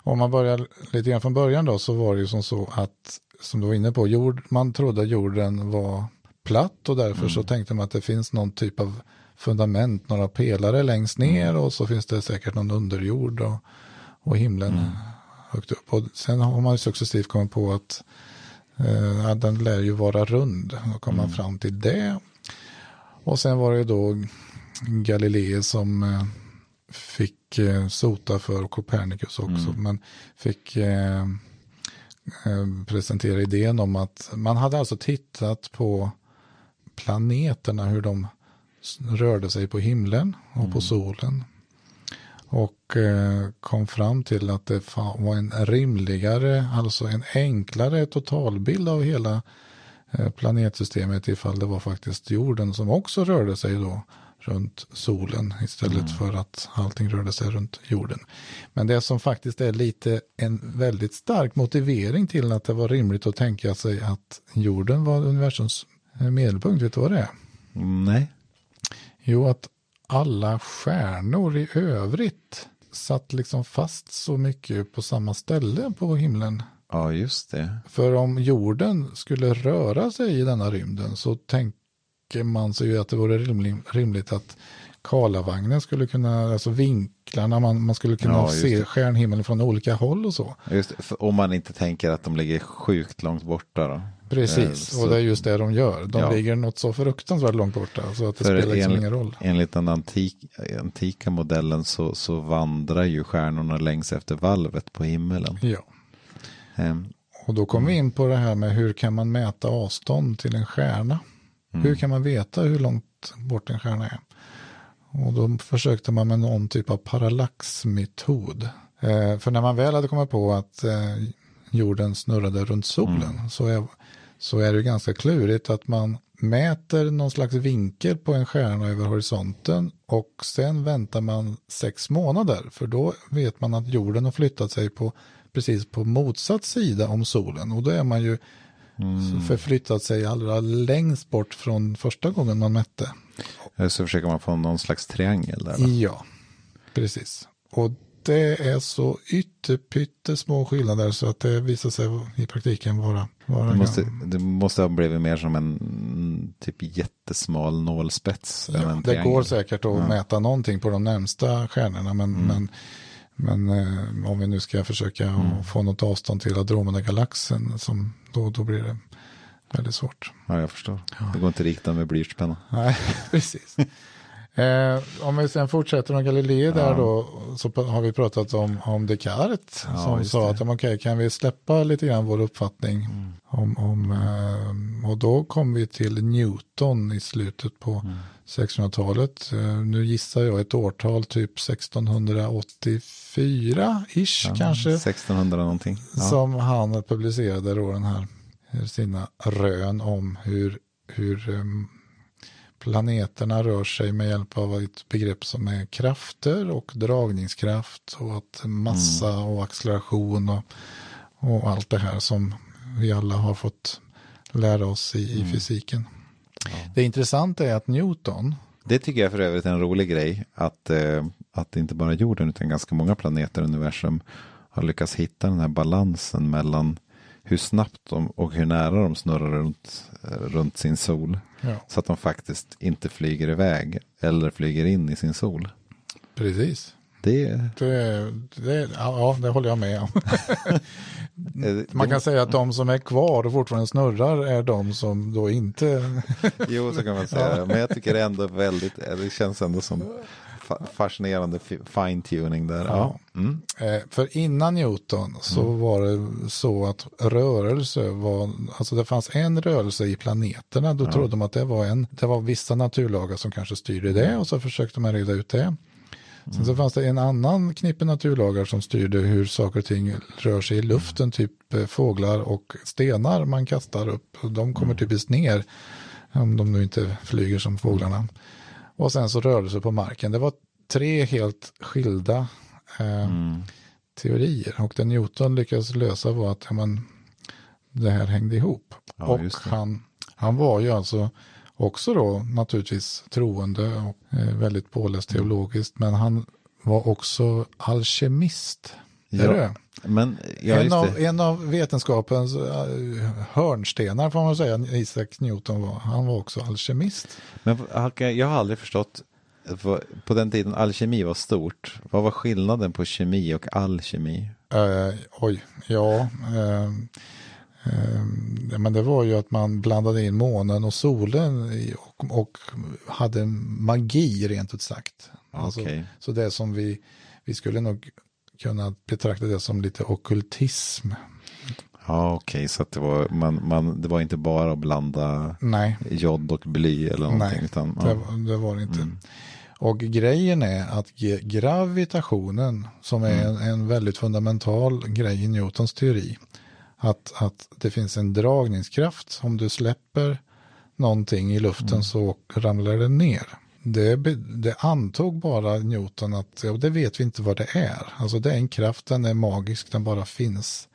Om man börjar lite grann från början då så var det ju som så att, som du var inne på, jord, man trodde jorden var platt och därför så mm. tänkte man att det finns någon typ av fundament, några pelare längst ner mm. och så finns det säkert någon underjord och, och himlen mm högt upp. Och sen har man successivt kommit på att eh, den lär ju vara rund. Då kom mm. man fram till det. Och sen var det då Galilei som eh, fick eh, sota för Copernicus också, Mm. men fick eh, eh, presentera idén om att man hade alltså tittat på planeterna, hur de rörde sig på himlen och Mm. på solen. Och eh, kom fram till att det var en rimligare, alltså en enklare totalbild av hela eh, planetsystemet ifall det var faktiskt jorden som också rörde sig då runt solen istället för att allting rörde sig runt jorden. Men det som faktiskt är lite en väldigt stark motivering till att det var rimligt att tänka sig att jorden var universums eh, medelpunkt, vet du vad det är? Nej. Jo, att alla stjärnor i övrigt satt liksom fast så mycket på samma ställe på himlen. Ja, just det. För om jorden skulle röra sig i denna rymden så tänker man sig ju att det vore rimlig, rimligt att Karlavagnen skulle kunna, alltså vinklarna, man, man skulle kunna Ja, se det. stjärnhimlen från olika håll och så. Just det, om man inte tänker att de ligger sjukt långt borta då. Precis, Eh, och så- det är just det de gör. De Ja. ligger något så fruktansvärt långt borta så att det För spelar liksom enligt- ingen roll. Enligt den antik, antika modellen så, så vandrar ju stjärnorna längs efter valvet på himmelen. Ja. Ehm, Och då kommer vi in på det här med hur kan man mäta avstånd till en stjärna? Hur kan man veta hur långt bort en stjärna är? Och då försökte man med någon typ av parallaxmetod. Eh, för när man väl hade kommit på att eh, jorden snurrade runt solen så, är, så är det ganska klurigt att man mäter någon slags vinkel på en stjärna över horisonten och sen väntar man sex månader för då vet man att jorden har flyttat sig på precis på motsatt sida om solen och då är man ju förflyttat sig allra längst bort från första gången man mätte. så försöker man få någon slags triangel där. va? Ja, precis. Och det är så ytterpyttesmå skillnader så att det visar sig i praktiken vara... vara Det måste, det måste ha blivit mer som en mm, typ jättesmal nålspets. ja, det går säkert att mäta någonting på de närmsta stjärnorna men, men, men eh, om vi nu ska försöka att få något avstånd till Andromeda-galaxen som, då, då blir det väldigt svårt. Ja, jag förstår. Det går inte rikta med blyertspenna. Nej, precis. Eh, om vi sen fortsätter med Galilei där då, så har vi pratat om, om Descartes Ja, som sa att ja, okej, kan vi släppa lite grann vår uppfattning om, om eh, och då kom vi till Newton i slutet på Mm. 1600-talet. Eh, nu gissar jag ett årtal, typ 1684-ish kanske Mm, 1600 någonting. Ja. som han publicerade då den här eh, sina rön om hur, hur em, planeterna rör sig med hjälp av ett begrepp som är krafter och dragningskraft och att massa och acceleration och, och allt det här som vi alla har fått lära oss i, i fysiken. Det intressanta är att Newton, Det tycker jag för övrigt är en rolig grej. Att, eh, att inte bara jorden utan ganska många planeter i universum har lyckats hitta den här balansen mellan hur snabbt de och hur nära de snurrar runt, eh, runt sin sol. Ja, Så att de faktiskt inte flyger iväg eller flyger in i sin sol. precis. Det, Det, det, ja, det håller jag med om. Man kan säga att de som är kvar och fortfarande snurrar är de som då inte... Jo, så kan man säga. Men jag tycker ändå väldigt, det känns ändå som fascinerande fi- fine-tuning där. Ja. Mm. Eh, för innan Newton så var det så att rörelse var, alltså det fanns en rörelse i planeterna, då trodde man att det var en, det var vissa naturlagar som kanske styrde det och så försökte man reda ut det. Sen så fanns det en annan knippe naturlagar som styrde hur saker och ting rör sig i luften, typ eh, fåglar och stenar man kastar upp. De kommer typiskt ner, om de nu inte flyger som fåglarna. Och sen så rörelse på marken. Det var tre helt skilda eh, teorier. Och det Newton lyckades lösa var att ja, men, det här hängde ihop. Ja, och han, han var ju alltså också då naturligtvis troende och eh, väldigt påläst teologiskt. Men han var också alkemist. Ja, det? Men, ja, en, av, det. en av vetenskapens eh, hörnstenar får man säga, Isaac Newton var. Han var också alkemist. Men jag har aldrig förstått, på den tiden alkemi var stort, vad var skillnaden på kemi och alkemi? Eh, oj, ja. Eh, men det var ju att man blandade in månen och solen i, och, och hade magi rent ut sagt. Alltså, Okej. Så det som vi, vi skulle nog kunna betrakta det som lite okultism. Ja, okej, så att det var, man, man, det var inte bara att blanda Nej, jod och bly eller någonting. Nej, utan, det, ja. var- det var det inte. Och grejen är att gravitationen, som är en, en väldigt fundamental grej i Newtons teori, att, att det finns en dragningskraft. Om du släpper någonting i luften så ramlar det ner. Det, det antog bara Newton att, och det vet vi inte vad det är. Alltså det är en kraft, den är magisk, den bara finns.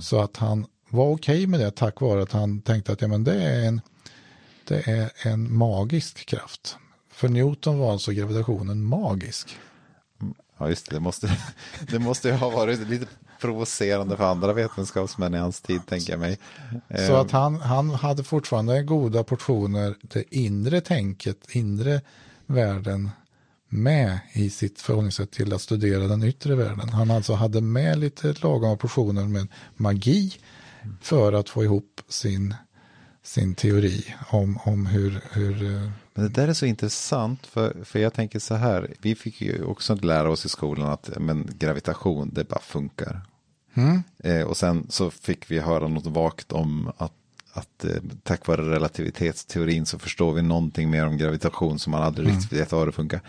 Så att han var okej med det tack vare att han tänkte att ja, men det, är en, det är en magisk kraft. För Newton var alltså gravitationen magisk. ja, just det. Det måste, det måste ha varit lite provocerande för andra vetenskapsmän i hans tid, tänker jag mig. Så att han, han hade fortfarande goda portioner, det inre tänket, inre världen med i sitt förhållningssätt till att studera den yttre världen. Han alltså hade med lite lagom portioner med magi för att få ihop sin, sin teori om, om hur, hur eh, Men det där är så intressant, för, för jag tänker så här, vi fick ju också lära oss i skolan att men, gravitation, det bara funkar. Eh, och sen så fick vi höra något vagt om att, att eh, tack vare relativitetsteorin så förstår vi någonting mer om gravitation som man aldrig riktigt vet hur det funkar.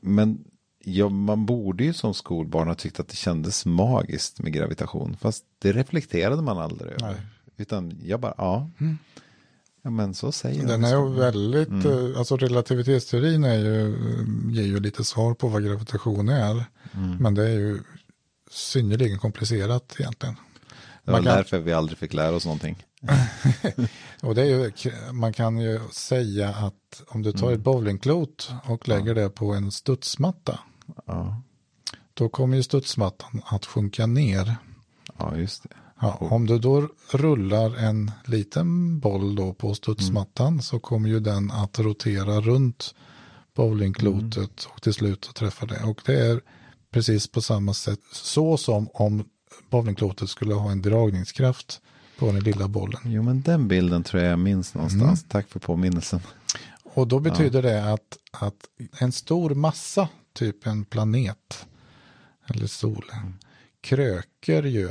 Men ja, man borde ju som skolbarn ha tyckt att det kändes magiskt med gravitation, fast det reflekterade man aldrig över. Nej. Utan jag bara, ja. Ja men så säger Den är ju skolan. väldigt, eh, alltså relativitetsteorin är ju, ger ju lite svar på vad gravitation är. Men det är ju synnerligen komplicerat egentligen. Det var kan- därför vi aldrig fick lära oss någonting. Och det är ju, man kan ju säga att om du tar ett bowlingklot och lägger det på en studsmatta. Ja, Då kommer ju studsmattan att sjunka ner. ja just det. Ja, om du då rullar en liten boll då på studsmattan så kommer ju den att rotera runt bowlingklotet och till slut att träffa det. Och det är precis på samma sätt så som om bowlingklotet skulle ha en dragningskraft på den lilla bollen. Jo men den bilden tror jag jag minns någonstans. Tack för påminnelsen. Och då betyder det att, att en stor massa, typ en planet eller solen, kröker ju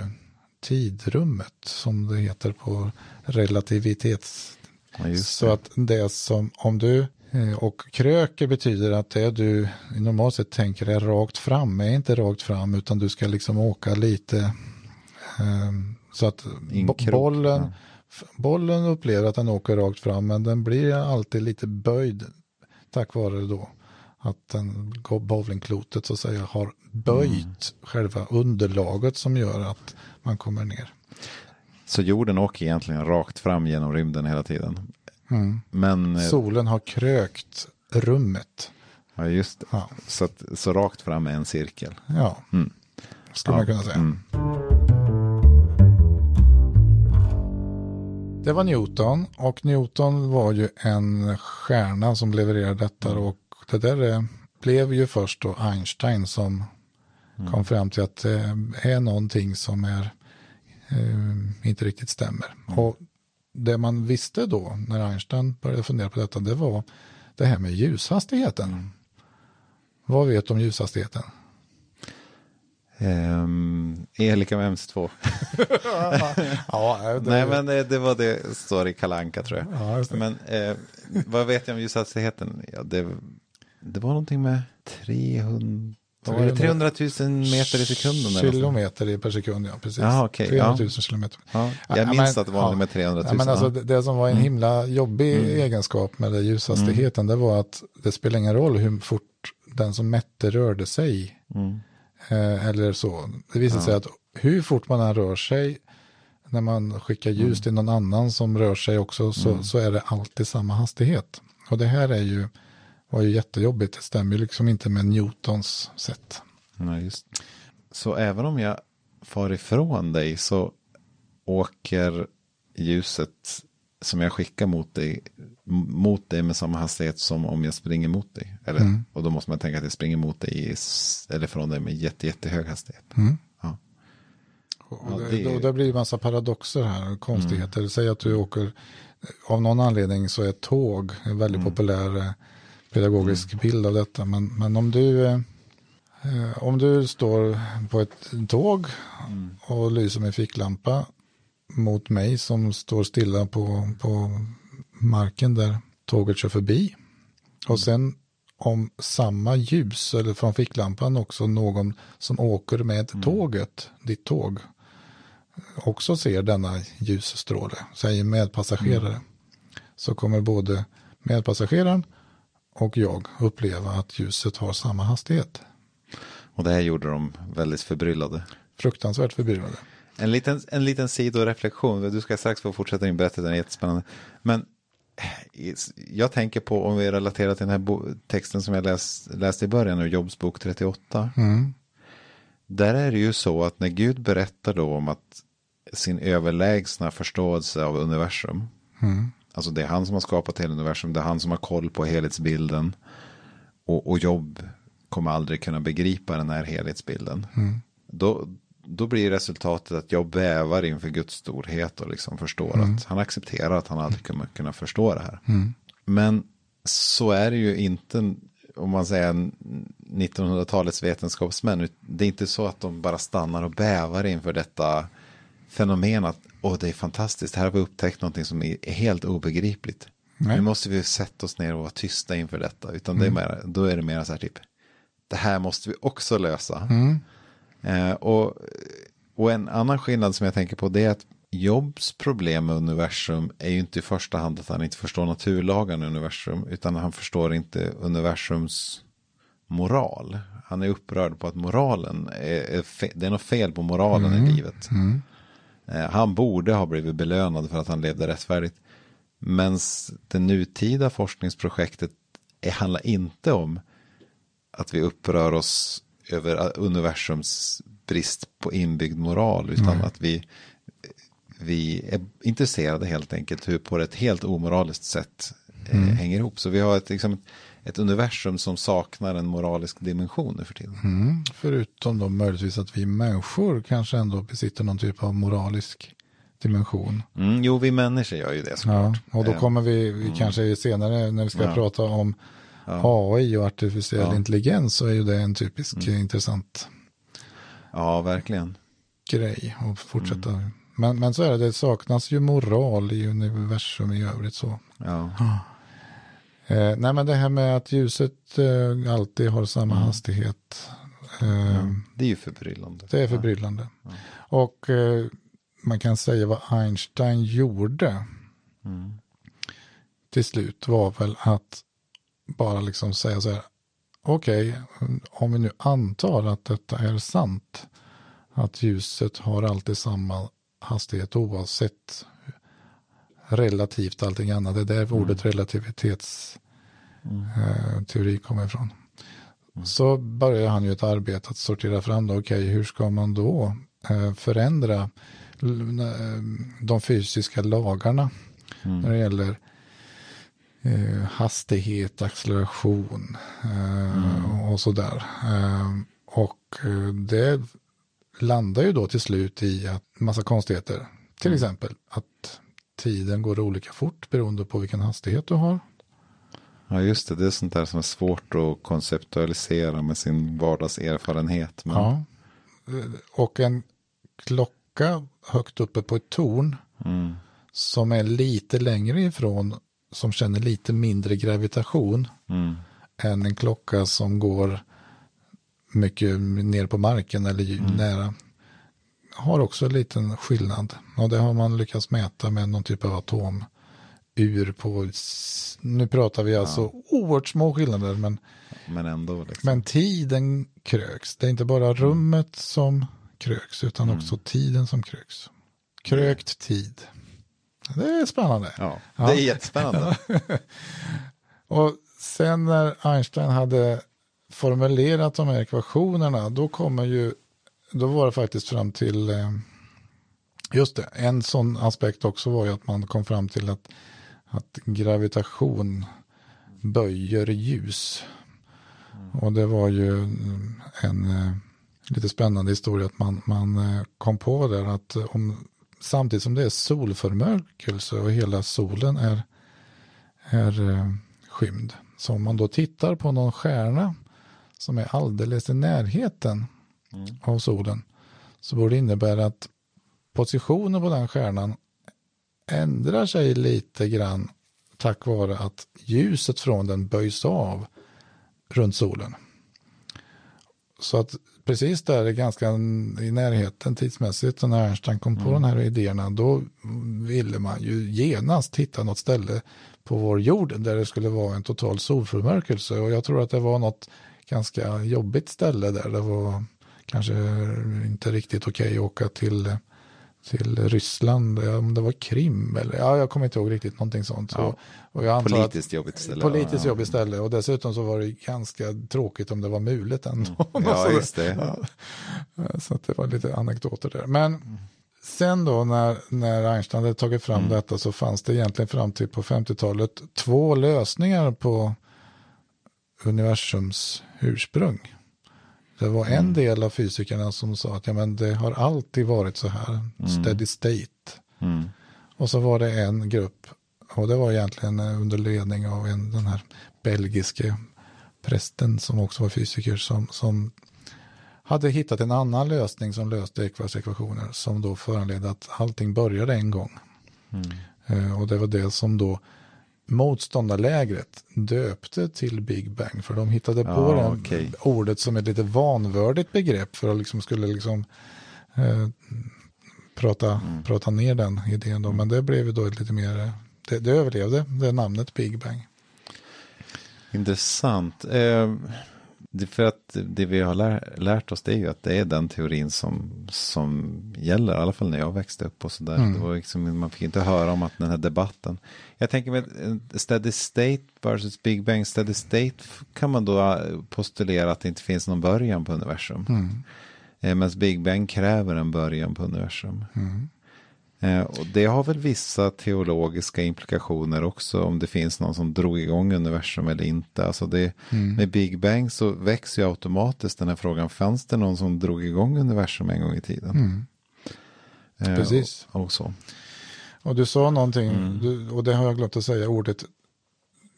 tidrummet som det heter på relativitets... Ja, Så att det som, om du, och kröker betyder att det du normalt sett tänker är rakt fram, är inte rakt fram utan du ska liksom åka lite eh, så att krok, bollen, ja. bollen upplever att den åker rakt fram men den blir alltid lite böjd tack vare då att den bowlingklotet så att säga har böjt Mm. själva underlaget som gör att man kommer ner. Så jorden åker egentligen rakt fram genom rymden hela tiden. Mm. Men, eh, Solen har krökt rummet. ja just det. Ja, Så, att, så rakt fram är en cirkel. ja. Mm. skulle man kunna säga. Mm. Det var Newton och Newton var ju en stjärna som levererade detta Mm. och det där eh, blev ju först då Einstein som Mm. kom fram till att det är någonting som är eh, inte riktigt stämmer. Mm. Och det man visste då när Einstein började fundera på detta det var det här med ljushastigheten. Mm. Vad vet du om ljushastigheten? Ehm, e lika med MC2. ja, det, Nej men det, det var det står i Kalanka tror jag. Ja. Men eh, vad vet jag om ljushastigheten? Ja, det, det var någonting med 300, vad var det? 300 000 meter i sekunden. Kilometer per sekund, ja precis. Jaha, okej, 300 000 ja. kilometer. Ja, jag Ja, minns men- att det var någonting med 300 000. Ja, men alltså, ja. det, det som var en himla jobbig egenskap med ljushastigheten, det var att det spelar ingen roll hur fort den som mätte rörde sig. Mm. Eh, eller så. Det visade sig att hur fort man än rör sig, när man skickar ljus till någon annan som rör sig också, så, så är det alltid samma hastighet. Och det här är ju, var ju jättejobbigt, det stämmer ju liksom inte med Newtons sätt. Ja, just. Så även om jag far ifrån dig så åker ljuset som jag skickar mot dig mot dig med samma hastighet som om jag springer mot dig. Eller, Mm. Och då måste man tänka att jag springer mot dig eller från dig med jätte, jättehög hastighet. Mm. Ja. Och Ja, det, det är ju- då, det blir en massa paradoxer här, konstigheter. Säg att du åker, av någon anledning så är tåg en väldigt populär pedagogisk bild av detta. Men, men om du eh, om du står på ett tåg och lyser med ficklampa mot mig som står stilla på, på marken där tåget kör förbi. Och sen om samma ljus eller från ficklampan också någon som åker med tåget, ditt tåg, också ser denna ljusstråle, säger medpassagerare, så kommer både medpassageraren och jag uppleva att ljuset har samma hastighet. Och det här gjorde de väldigt förbryllade. Fruktansvärt förbryllande. En liten, en liten sidoreflektion, du ska strax få fortsätta din berättelse, den är jättespännande. Men eh, jag tänker på om vi relaterar till den här texten som jag läs, läste i början av Jobs bok 38. Mm. Där är det ju så att när Gud berättar då om att sin överlägsna förståelse av universum. Mm. Alltså det är han som har skapat hela universum, det är han som har koll på helhetsbilden. Och, och Jobb kommer aldrig kunna begripa den här helhetsbilden. Mm. Då, då blir resultatet att jag bävar inför Guds storhet och liksom förstår Mm. att han accepterar att han aldrig kommer kunna förstå det här. Mm. Men så är det ju inte om man säger 1900-talets vetenskapsmän. Det är inte så att de bara stannar och bävar inför detta fenomen att åh, det är fantastiskt, här har vi upptäckt någonting som är helt obegripligt. Nej. Nu måste vi sätta oss ner och vara tysta inför detta. Utan det är mer, då är det mer så här typ, det här måste vi också lösa. Mm. Eh, och, och en annan skillnad som jag tänker på det är att Jobs problem med universum är ju inte i första hand att han inte förstår naturlagarna i universum, utan han förstår inte universums moral. Han är upprörd på att moralen, är, är fe, det är något fel på moralen i livet. Eh, han borde ha blivit belönad för att han levde rättfärdigt. Men det nutida forskningsprojektet handlar inte om att vi upprör oss över universums brist på inbyggd moral, utan att vi, vi är intresserade helt enkelt hur på ett helt omoraliskt sätt eh, hänger ihop. Så vi har ett, liksom, ett universum som saknar en moralisk dimension nu för tiden. Mm. Förutom då möjligtvis att vi människor kanske ändå besitter någon typ av moralisk dimension. Mm, jo, vi människor gör ju det Ja, såklart. och då Eh, kommer vi, vi kanske senare när vi ska Ja. prata om AI och artificiell Ja. Mm. intelligens så är ju det en typisk eh, intressant Ja, verkligen. grej att fortsätta. Mm. Men, men så är det, det saknas ju moral i universum i övrigt så. Ja. Eh, nej men det här med att ljuset eh, alltid har samma Mm. hastighet. Eh, Det är ju förbryllande. Det är förbryllande. Och eh, man kan säga vad Einstein gjorde Mm. till slut var väl att bara liksom säga så här. Okej, om vi nu antar att detta är sant. Att ljuset har alltid samma hastighet oavsett relativt allting annat. Det är där ordet relativitetsteori kommer ifrån. Så börjar han ju ett arbete att sortera fram då, okej hur ska man då eh, förändra eh, de fysiska lagarna när det gäller eh, hastighet, acceleration eh, och sådär. Eh, och eh, det landar ju då till slut i att massa konstigheter. Till exempel att tiden går olika fort beroende på vilken hastighet du har. Ja, just det. Det är sånt där som är svårt att konceptualisera med sin vardagserfarenhet. Men, Ja. Och en klocka högt uppe på ett torn Mm. som är lite längre ifrån, som känner lite mindre gravitation Mm. än en klocka som går mycket ner på marken eller ju- nära. Har också en liten skillnad. Och det har man lyckats mäta med någon typ av atomur på, nu pratar vi alltså oerhört små skillnader, men, Men ändå. Liksom. men tiden kröks. Det är inte bara rummet som kröks, utan också tiden som kröks. Krökt tid. Det är spännande. Ja, Ja. det är jättespännande. Och sen när Einstein hade formulerat de här ekvationerna, då kommer ju, då var det faktiskt fram till, eh, just det, en sån aspekt också var ju att man kom fram till att, att gravitation böjer ljus. Och det var ju en eh, lite spännande historia att man, man eh, kom på där att om, samtidigt som det är solförmörkelse och hela solen är är eh, skymd. Så om man då tittar på någon stjärna som är alldeles i närheten av solen så borde det innebära att positionen på den stjärnan ändrar sig lite grann tack vare att ljuset från den böjs av runt solen. Så att precis där är ganska i närheten tidsmässigt när Einstein kom på de här idéerna då ville man ju genast hitta något ställe på vår jord där det skulle vara en total solförmörkelse. Och jag tror att det var något ganska jobbigt ställe där. Det var kanske inte riktigt okej att åka till till Ryssland, ja, om det var Krim eller ja, jag kommer inte ihåg riktigt någonting sånt. Så, Ja, och jag antar Politiskt jobbigt ställe. Politiskt ja. jobbigt ställe och dessutom så var det ganska tråkigt om det var mulet ändå. Ja, Så- just det. Ja, så det var lite anekdoter där. Men sen då när, när Einstein hade tagit fram detta så fanns det egentligen fram till på 50-talet två lösningar på universums ursprung. Det var en del av fysikerna som sa att ja, men det har alltid varit så här, steady state. Mm. Och så var det en grupp, och det var egentligen under ledning av en, den här belgiske prästen som också var fysiker som, som hade hittat en annan lösning som löste Ekvars ekvationer som då föranledde att allting började en gång. Eh, och det var det som då motståndarlägret döpte till Big Bang för de hittade på Ja, det okej. ordet som ett lite vanvördigt begrepp för att liksom skulle liksom eh, prata, prata ner den idén då. Men det blev ju då lite mer, det, det överlevde, det namnet Big Bang. Intressant. Eh, det för att det vi har lär, lärt oss det är ju att det är den teorin som, som gäller, i alla fall när jag växte upp och sådär. Det var liksom, man fick inte höra om att den här debatten. Jag tänker med eh, steady state versus big bang. Steady state kan man då eh, postulera att det inte finns någon början på universum. Eh, Medan big bang kräver en början på universum. Eh, och det har väl vissa teologiska implikationer också om det finns någon som drog igång universum eller inte. Alltså det, Med Big Bang så växer ju automatiskt den här frågan. Fanns det någon som drog igång universum en gång i tiden? Eh, Precis. Och, och så. Och du sa någonting, du, och det har jag glömt att säga, ordet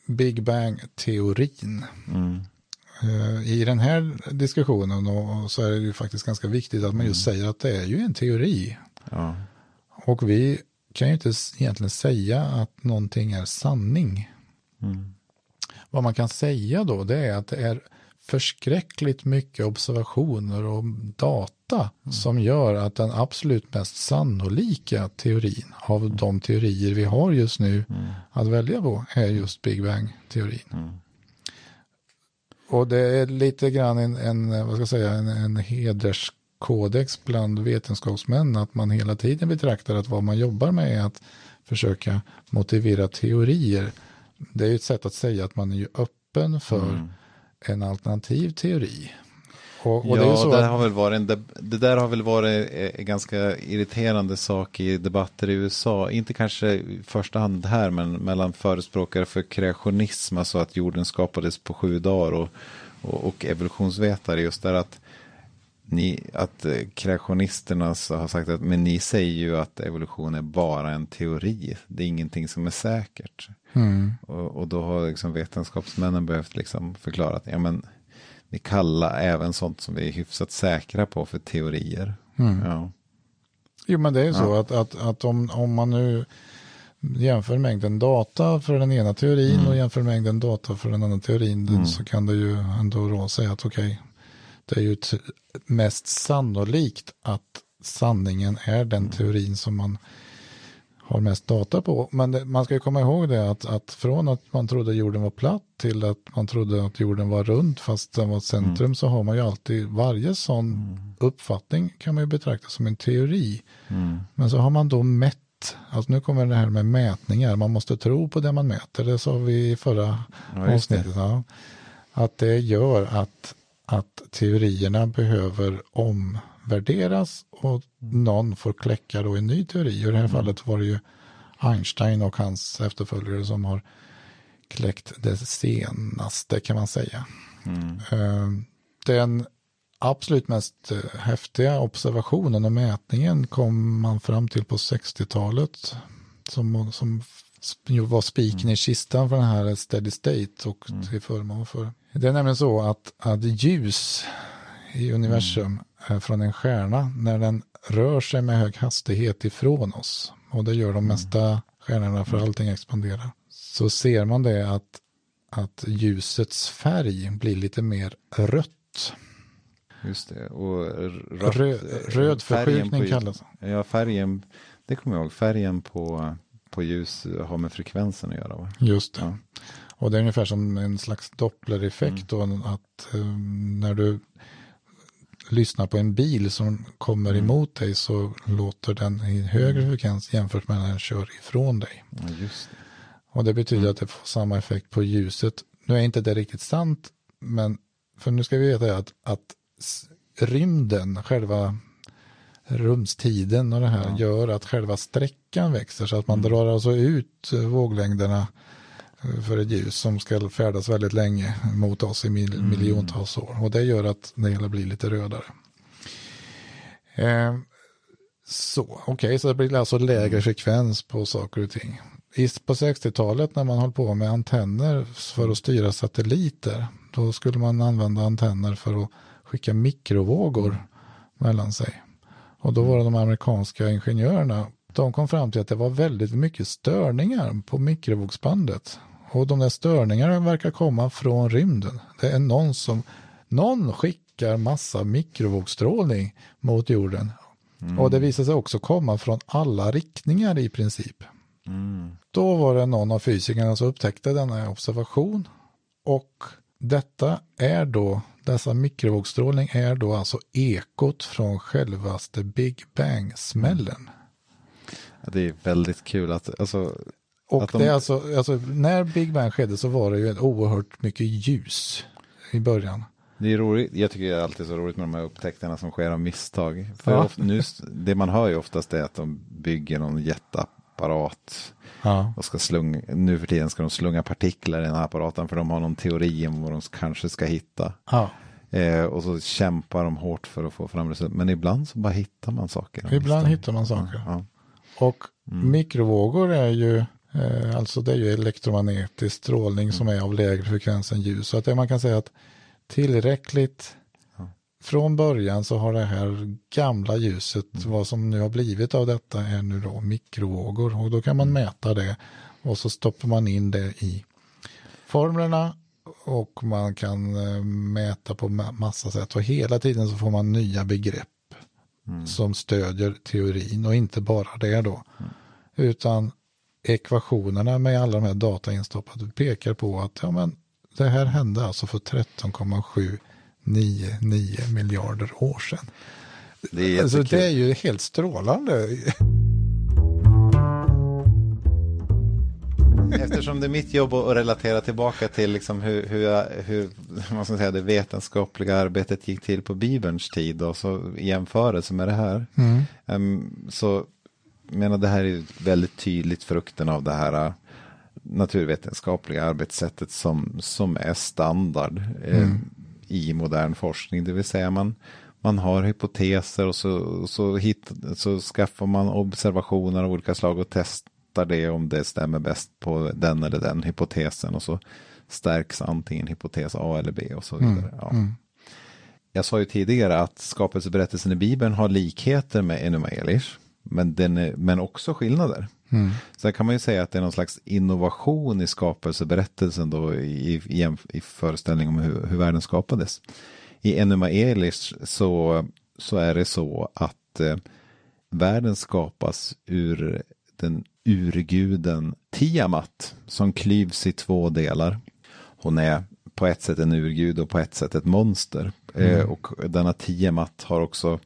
Big Bang-teorin. Eh, I den här diskussionen och, och så är det ju faktiskt ganska viktigt att man just säger att det är ju en teori. Ja. Och vi kan ju inte egentligen säga att någonting är sanning. Vad man kan säga då det är att det är förskräckligt mycket observationer och data som gör att den absolut mest sannolika teorin av de teorier vi har just nu att välja på är just Big Bang-teorin. Och det är lite grann en, en vad ska jag säga, en, en hederskodex bland vetenskapsmän att man hela tiden betraktar att vad man jobbar med är att försöka motivera teorier. Det är ju ett sätt att säga att man är ju öppen för en alternativ teori. Och, och ja, det är ju så det, att, har väl varit en deb- det där har väl varit en ganska irriterande sak i debatter i USA. Inte kanske i första hand här, men mellan förespråkare för kreationism, alltså att jorden skapades på sju dagar och, och, och evolutionsvetare, just där att ni, att eh, kreationisterna har sagt att men ni säger ju att evolution är bara en teori. Det är ingenting som är säkert. Och, och då har liksom vetenskapsmännen behövt liksom förklara att ja, men, vi kallar även sånt som vi är hyfsat säkra på för teorier. Ja. Jo, men det är ju så att, att, att om, om man nu jämför mängden data för den ena teorin och jämför mängden data för den andra teorin så kan det ju ändå då säga att okej, det är ju mest sannolikt att sanningen är den teorin som man har mest data på. Men det, man ska ju komma ihåg det att, att från att man trodde jorden var platt till att man trodde att jorden var rund fast den var centrum så har man ju alltid varje sån uppfattning kan man ju betrakta som en teori. Men så har man då mätt, alltså nu kommer det här med mätningar, man måste tro på det man mäter, det sa vi i förra Ja, avsnittet. Ja. Att det gör att, att teorierna behöver omvärderas och någon får kläcka då en ny teori. I det här fallet var det ju Einstein och hans efterföljare som har kläckt det senaste kan man säga. Eh, Den absolut mest eh, häftiga observationen och mätningen kom man fram till på 60-talet. Som, som var spiken i kistan för den här steady state och till förmån för. Det är nämligen så att, att ljus i universum är från en stjärna när den rör sig med hög hastighet ifrån oss. Och det gör de mesta stjärnorna för allting expanderar. Så ser man det att, att ljusets färg blir lite mer rött. Just det. Och rött, Röd, röd färgen förskjutning kallas det. Ja, färgen, det kommer jag ihåg. Färgen på, på ljus har med frekvensen att göra. Va? Just det. Ja. Och det är ungefär som en slags dopplereffekt Mm. då att eh, när du lyssnar på en bil som kommer Mm. emot dig så låter den i högre frekvens jämfört med när den kör ifrån dig. Ja, det. Och det betyder Mm. att det får samma effekt på ljuset. Nu är inte det riktigt sant, men för nu ska vi veta att, att rymden, själva rumstiden och det här gör att själva sträckan växer så att man Mm. drar alltså ut våglängderna för ett ljus som ska färdas väldigt länge mot oss i mil, Mm. miljontals år. Och det gör att det hela blir lite rödare. Eh, så, okej, så det blir alltså lägre frekvens på saker och ting. På 60-talet när man höll på med antenner för att styra satelliter, då skulle man använda antenner för att skicka mikrovågor mellan sig. Och då var det de amerikanska ingenjörerna, de kom fram till att det var väldigt mycket störningar på mikrovågsbandet. Och de där störningarna verkar komma från rymden. Det är någon som, någon skickar massa mikrovågstrålning mot jorden. Och det visar sig också komma från alla riktningar i princip. Mm. Då var det någon av fysikerna som upptäckte denna observation. Och detta är då, dessa mikrovågstrålning är då alltså ekot från självaste Big Bang-smällen. Det är väldigt kul att, alltså, Och de- det är alltså, alltså, när Big Bang skedde så var det ju ett oerhört mycket ljus i början. det är roligt. Jag tycker det är alltid så roligt med de här upptäckterna som sker av misstag. För Ja. of, nu, det man hör ju oftast är att de bygger någon jätteapparat Ja. och ska slunga, nu för tiden ska de slunga partiklar i den här apparaten för de har någon teori om vad de kanske ska hitta. ja. Eh, och så kämpar de hårt för att få fram resultat. Men ibland så bara hittar man saker. Ibland misstag. hittar man saker. Och mikrovågor är ju, alltså det är ju elektromagnetisk strålning som är av lägre frekvens än ljus. Så att man kan säga att tillräckligt från början så har det här gamla ljuset, vad som nu har blivit av detta är nu då mikrovågor. Och då kan man mäta det och så stoppar man in det i formlerna och man kan eh, mäta på ma- massa sätt. Och hela tiden så får man nya begrepp som stödjer teorin och inte bara det då. Utan ekvationerna med alla de här datainstoppade pekar på att ja, men det här hände alltså för 13,799 miljarder år sedan. Det är Alltså det är ju helt strålande. Eftersom det är mitt jobb att relatera tillbaka till liksom hur, hur, jag- hur man ska säga, det vetenskapliga arbetet gick till på Bibelns tid och så i jämförelse med det här. Em, så jag menar det här är väldigt tydligt frukten av det här eh, naturvetenskapliga arbetssättet som, som är standard eh, i modern forskning. Det vill säga man, man har hypoteser och så, så, hit, så skaffar man observationer av olika slag och testar det om det stämmer bäst på den eller den hypotesen och så stärks antingen hypotes A eller B och så vidare. Ja. Jag sa ju tidigare att skapelseberättelsen i Bibeln har likheter med Enuma Elish, men, den är, men också skillnader. Så här kan man ju säga att det är någon slags innovation i skapelseberättelsen då i, i, i föreställning om hur, hur världen skapades. I Enuma Elish så, så är det så att eh, världen skapas ur den urguden Tiamat som klyvs i två delar. Hon är på ett sätt en urgud och på ett sätt ett monster. Eh, och denna Tiamat har också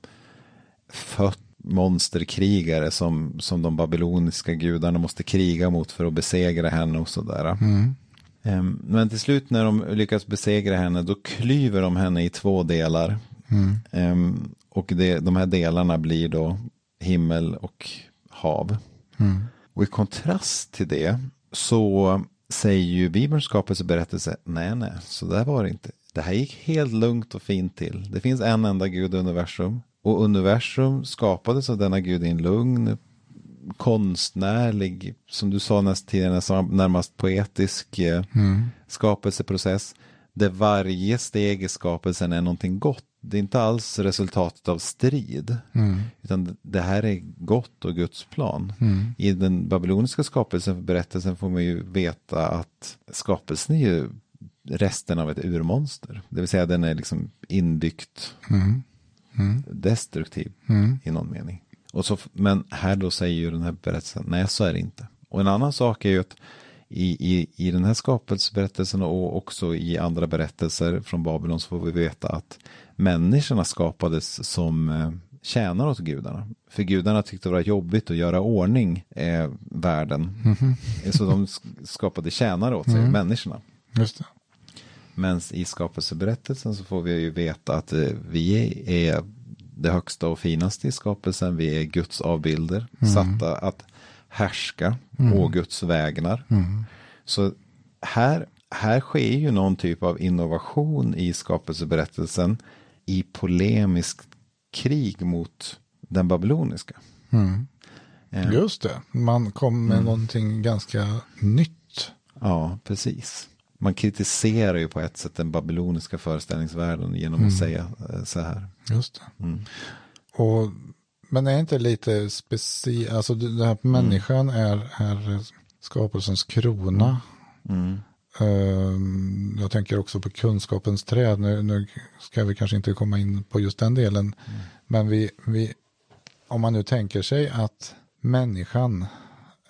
fött monsterkrigare som, som de babyloniska gudarna måste kriga mot för att besegra henne och sådär. Ehm, Men till slut när de lyckas besegra henne då klyver de henne i två delar. Ehm, Och det, de här delarna blir då himmel och hav. Och i kontrast till det så säger ju Bibelns skapelseberättelse, nej nej, så där var det inte. Det här gick helt lugnt och fint till. Det finns en enda gud i universum. Och universum skapades av denna gud i en lugn konstnärlig, som du sa näst tidigare, nästan närmast poetisk eh, skapelseprocess. Där varje steg i skapelsen är någonting gott. Det är inte alls resultatet av strid. Utan det här är gott och Guds plan. I den babyloniska skapelsen, berättelsen, får man ju veta att skapelsen är ju resten av ett urmonster. Det vill säga den är liksom inbyggt destruktiv i någon mening. Och så, men här då säger ju den här berättelsen, nej så är det inte. Och en annan sak är ju att i, i, i den här skapelseberättelsen och också i andra berättelser från Babylon så får vi veta att människorna skapades som eh, tjänare åt gudarna. För gudarna tyckte det var jobbigt att göra ordning eh, världen. Så de sk- skapade tjänare åt sig, människorna. Just det. Men i skapelseberättelsen så får vi ju veta att eh, vi är det högsta och finaste i skapelsen. Vi är Guds avbilder, satta att härska på Guds vägnar. Så här, här sker ju någon typ av innovation i skapelseberättelsen i polemiskt krig mot den babyloniska. Eh, Just det. Man kom med någonting ganska nytt. Ja, precis. Man kritiserar ju på ett sätt den babyloniska föreställningsvärlden genom att säga eh, så här. Just det. Och, men är inte lite speciellt, alltså det här människan är, är skapelsens krona. Ehm, jag tänker också på kunskapens träd. Nu, nu ska vi kanske inte komma in på just den delen. Men vi, vi, om man nu tänker sig att människan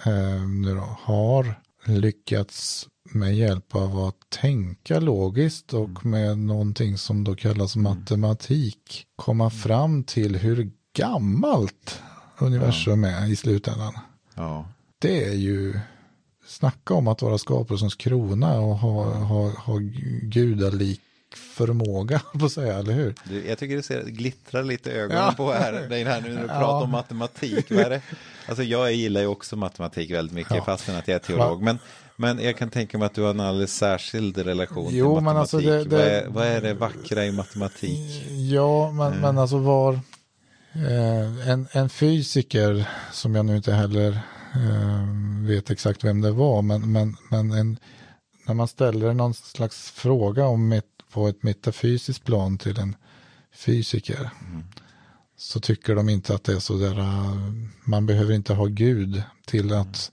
eh, nu då, har lyckats med hjälp av att tänka logiskt och med någonting som då kallas matematik komma fram till hur gammalt universum är i slutändan. Ja, Det är ju snacka om att vara skapelsens krona och ha, ha, ha gudalik förmåga på att säga, eller hur? du, jag tycker det ser, glittrar lite ögonen Ja. på här, dig här nu när du Ja. pratar om matematik. Vad är det? Alltså jag gillar ju också matematik väldigt mycket, Ja. fastän att jag är teolog. Men, men jag kan tänka mig att du har en alldeles särskild relation Jo, till men matematik. alltså det- det- Vad, är, vad är det vackra i matematik? Ja, men, men alltså var eh, en, en fysiker som jag nu inte heller eh, vet exakt vem det var, men, men, men en, när man ställer någon slags fråga om met, på ett metafysiskt plan till en fysiker så tycker de inte att det är så där, eh, man behöver inte ha Gud till att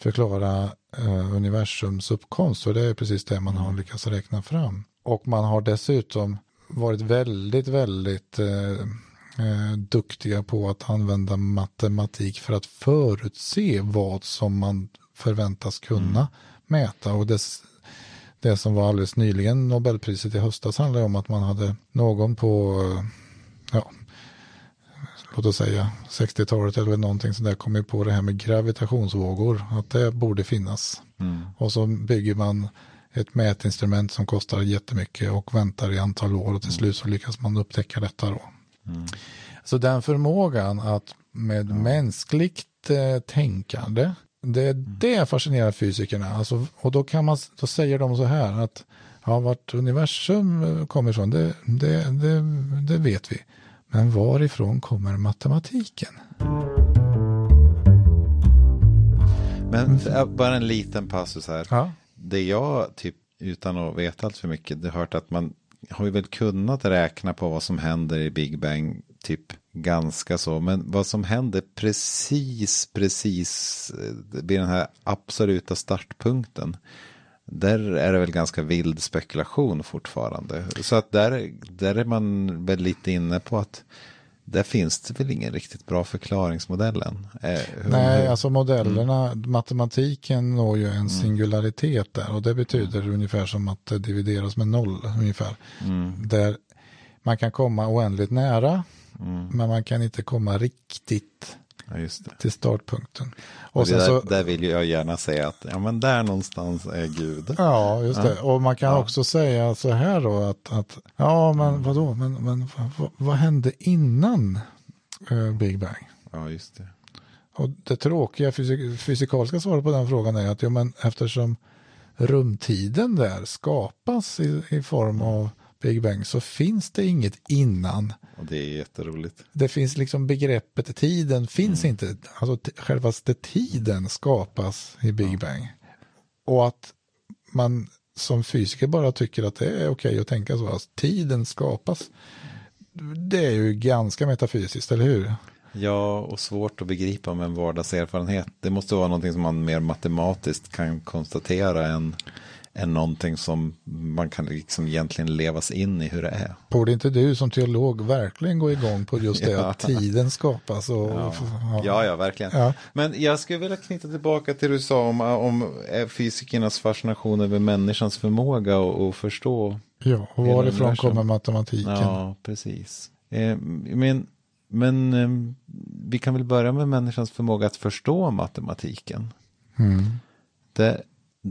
förklara eh, universums uppkomst. Och det är precis det man har lyckats räkna fram. Och man har dessutom varit väldigt, väldigt eh, eh, duktiga på att använda matematik för att förutse vad som man förväntas kunna mäta. Och det, det som var alldeles nyligen Nobelpriset i höstas handlar om att man hade någon på, eh, ja, låt oss säga 60-talet eller någonting sådär kommit på det här med gravitationsvågor. Att det borde finnas. Och så bygger man ett mätinstrument som kostar jättemycket och väntar i antal år och till slut så lyckas man upptäcka detta då. Så den förmågan att med mänskligt eh, tänkande, det, det fascinerar fysikerna. Alltså, och då, kan man, då säger de så här att ja, vart universum eh, kommer ifrån, det, det, det, det vet vi. Men varifrån kommer matematiken? Men äh, bara en liten passus här. Ja. Det jag, typ utan att veta allt för mycket, det har hört att man har ju väl kunnat räkna på vad som händer i Big Bang, typ ganska så. Men vad som händer precis, precis eh, vid den här absoluta startpunkten. Där är det väl ganska vild spekulation fortfarande. Så att där, där är man väl lite inne på att där finns det väl ingen riktigt bra förklaringsmodell än. Eh, hur- Nej, hur- alltså modellerna, matematiken når ju en singularitet där och det betyder ungefär som att det divideras med noll ungefär. Där man kan komma oändligt nära, men man kan inte komma riktigt Ja, till startpunkten. Och Och där, så, där vill jag gärna säga att ja, men där någonstans är Gud. ja, just det. Och man kan också säga så här då att, att ja, men vadå, men, men vad, vad hände innan eh, Big Bang? Ja, just det. Och det tråkiga fysik fysikaliska svaret på den frågan är att ja, men eftersom rumtiden där skapas i, i form av Big Bang så finns det inget innan. Och det är jätteroligt. Det finns liksom begreppet tiden finns Mm. inte. Alltså självaste tiden skapas i Big Bang. Och att man som fysiker bara tycker att det är okej att tänka så. Att tiden skapas. Det är ju ganska metafysiskt, eller hur? Ja, och svårt att begripa med en vardagserfarenhet. Det måste vara någonting som man mer matematiskt kan konstatera än, än någonting som man kan liksom egentligen levas in i hur det är. Borde inte du som teolog verkligen gå igång på just det Ja. att tiden skapas? Och, Ja, ja. ja, ja verkligen. Men jag skulle vilja knyta tillbaka till det du sa om, om eh, fysikernas fascination över människans förmåga och förstå. Ja, och varifrån universum. kommer matematiken? Ja, precis. Eh, men men eh, vi kan väl börja med människans förmåga att förstå matematiken. Mm. Där,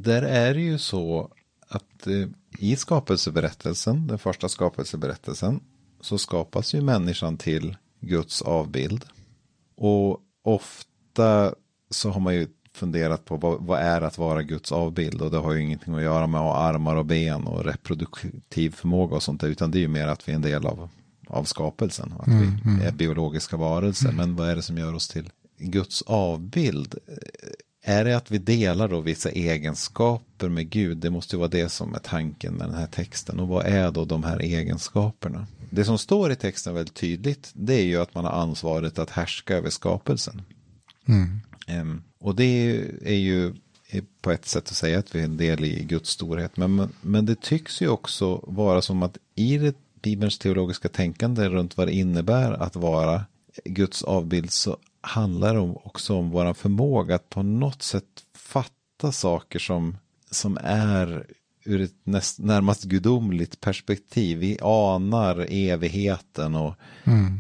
där är det ju så att eh, i skapelseberättelsen, den första skapelseberättelsen, så skapas ju människan till Guds avbild. Och ofta så har man ju funderat på vad, vad är att vara Guds avbild och det har ju ingenting att göra med att ha armar och ben och reproduktiv förmåga och sånt där, utan det är ju mer att vi är en del av, av skapelsen, att vi är biologiska varelser. Men vad är det som gör oss till Guds avbild? Är det att vi delar då vissa egenskaper med Gud? Det måste ju vara det som är tanken med den här texten. Och vad är då de här egenskaperna? Det som står i texten väldigt tydligt, det är ju att man har ansvaret att härska över skapelsen. Mm. Em, och det är ju, på ett sätt att säga att vi är en del i Guds storhet. Men, men det tycks ju också vara som att i det Bibelns teologiska tänkande runt vad det innebär att vara Guds avbild så handlar om, också om vår förmåga att på något sätt fatta saker som, som är ur ett näst, närmast gudomligt perspektiv. Vi anar evigheten och,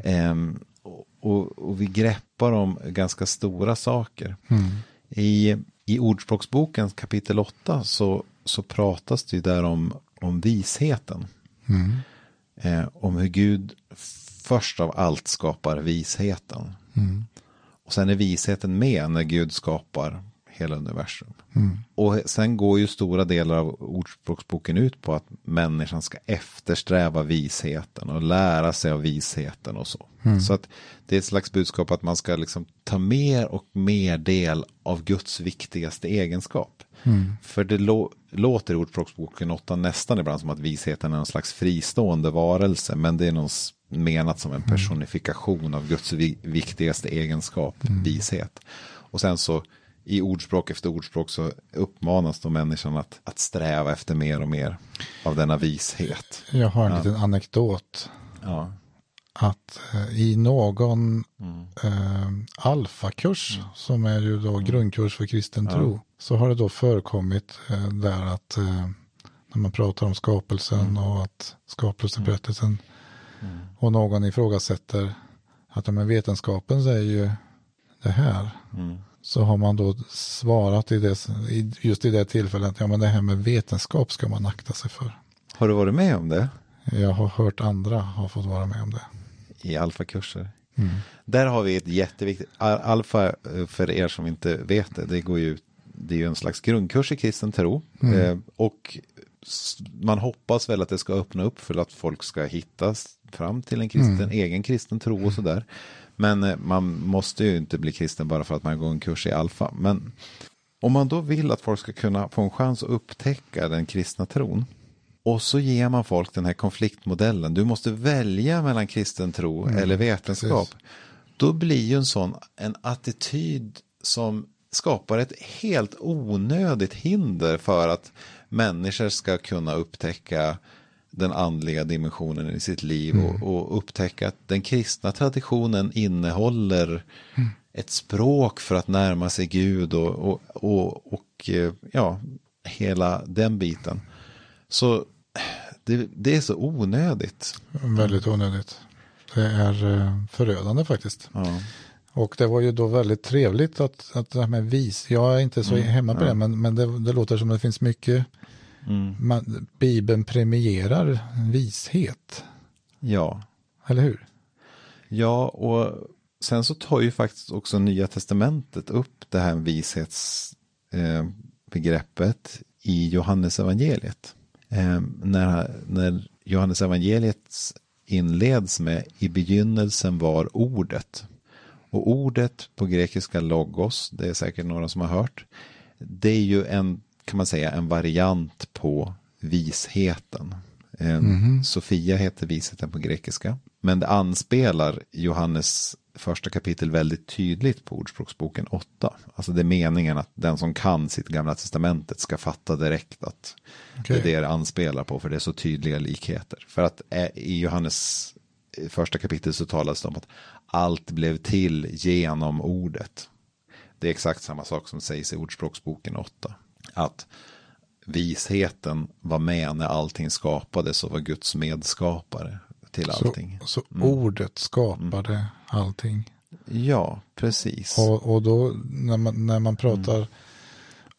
ehm, och, och, och vi greppar om ganska stora saker. I, I Ordspråksboken kapitel 8 så, så pratas det ju där om, om visheten. Eh, om hur Gud först av allt skapar visheten. Och sen är visheten med när Gud skapar hela universum. Och sen går ju stora delar av Ordspråksboken ut på att människan ska eftersträva visheten och lära sig av visheten och så. Så att det är ett slags budskap att man ska liksom ta mer och mer del av Guds viktigaste egenskap. För det lå- låter i Ordspråksboken 8 nästan ibland som att visheten är någon slags fristående varelse, men det är någon menat som en personifikation av Guds vi- viktigaste egenskap, vishet. Och sen så i ordspråk efter ordspråk så uppmanas då människan att, att sträva efter mer och mer av denna vishet. Jag har en liten anekdot. Ja, Att eh, i någon Mm. eh, alfakurs, som är ju då grundkurs för kristen tro, så har det då förekommit eh, där att eh, när man pratar om skapelsen Mm. och att skapelseberättelsen och någon ifrågasätter att ja, men vetenskapen säger ju det här. Mm. Så har man då svarat i det, just i det tillfället, ja men det här med vetenskap ska man akta sig för. Har du varit med om det Jag har hört andra har fått vara med om det. i alfakurser? Där har vi ett jätteviktigt, al- alfa eh, för er som inte vet det, det går ju det är ju en slags grundkurs i kristen tro. Eh, och man hoppas väl att det ska öppna upp för att folk ska hittas fram till en kristen, egen kristen tro och sådär. Men eh, man måste ju inte bli kristen bara för att man går en kurs i alfa. Men om man då vill att folk ska kunna få en chans att upptäcka den kristna tron. Och så ger man folk den här konfliktmodellen. Du måste välja mellan kristen tro eller vetenskap. precis. Då blir ju en sån en attityd som skapar ett helt onödigt hinder för att människor ska kunna upptäcka den andliga dimensionen i sitt liv och, och upptäcka att den kristna traditionen innehåller ett språk för att närma sig Gud och, och, och, och eh, ja, hela den biten. Så det, det är så onödigt. Väldigt onödigt. Det är eh, förödande faktiskt. Ja. Och det var ju då väldigt trevligt att, att det här med vis, jag är inte så Mm, hemma på det, men, men det, det låter som att det finns mycket, Mm. man, Bibeln premierar vishet, ja. eller hur? Ja, och sen så tar ju faktiskt också Nya Testamentet upp det här vishetsbegreppet eh, i Johannes evangeliet. Eh, när, när Johannes evangeliet inleds med i begynnelsen var ordet. Och ordet på grekiska logos, det är säkert några som har hört, det är ju en, kan man säga, en variant på visheten. Mm. Sofia heter visheten på grekiska. Men det anspelar Johannes första kapitel väldigt tydligt på Ordspråksboken 8. Alltså det är meningen att den som kan sitt gamla testamentet ska fatta direkt att okay. det är det det anspelar på för det är så tydliga likheter. För att i Johannes första kapitel så talas det om att allt blev till genom ordet. Det är exakt samma sak som sägs i Ordspråksboken 8. Att visheten var med när allting skapades och var Guds medskapare till allting. Så, så mm. ordet skapade mm. allting? Ja, precis. Och, och då när man, när man pratar mm.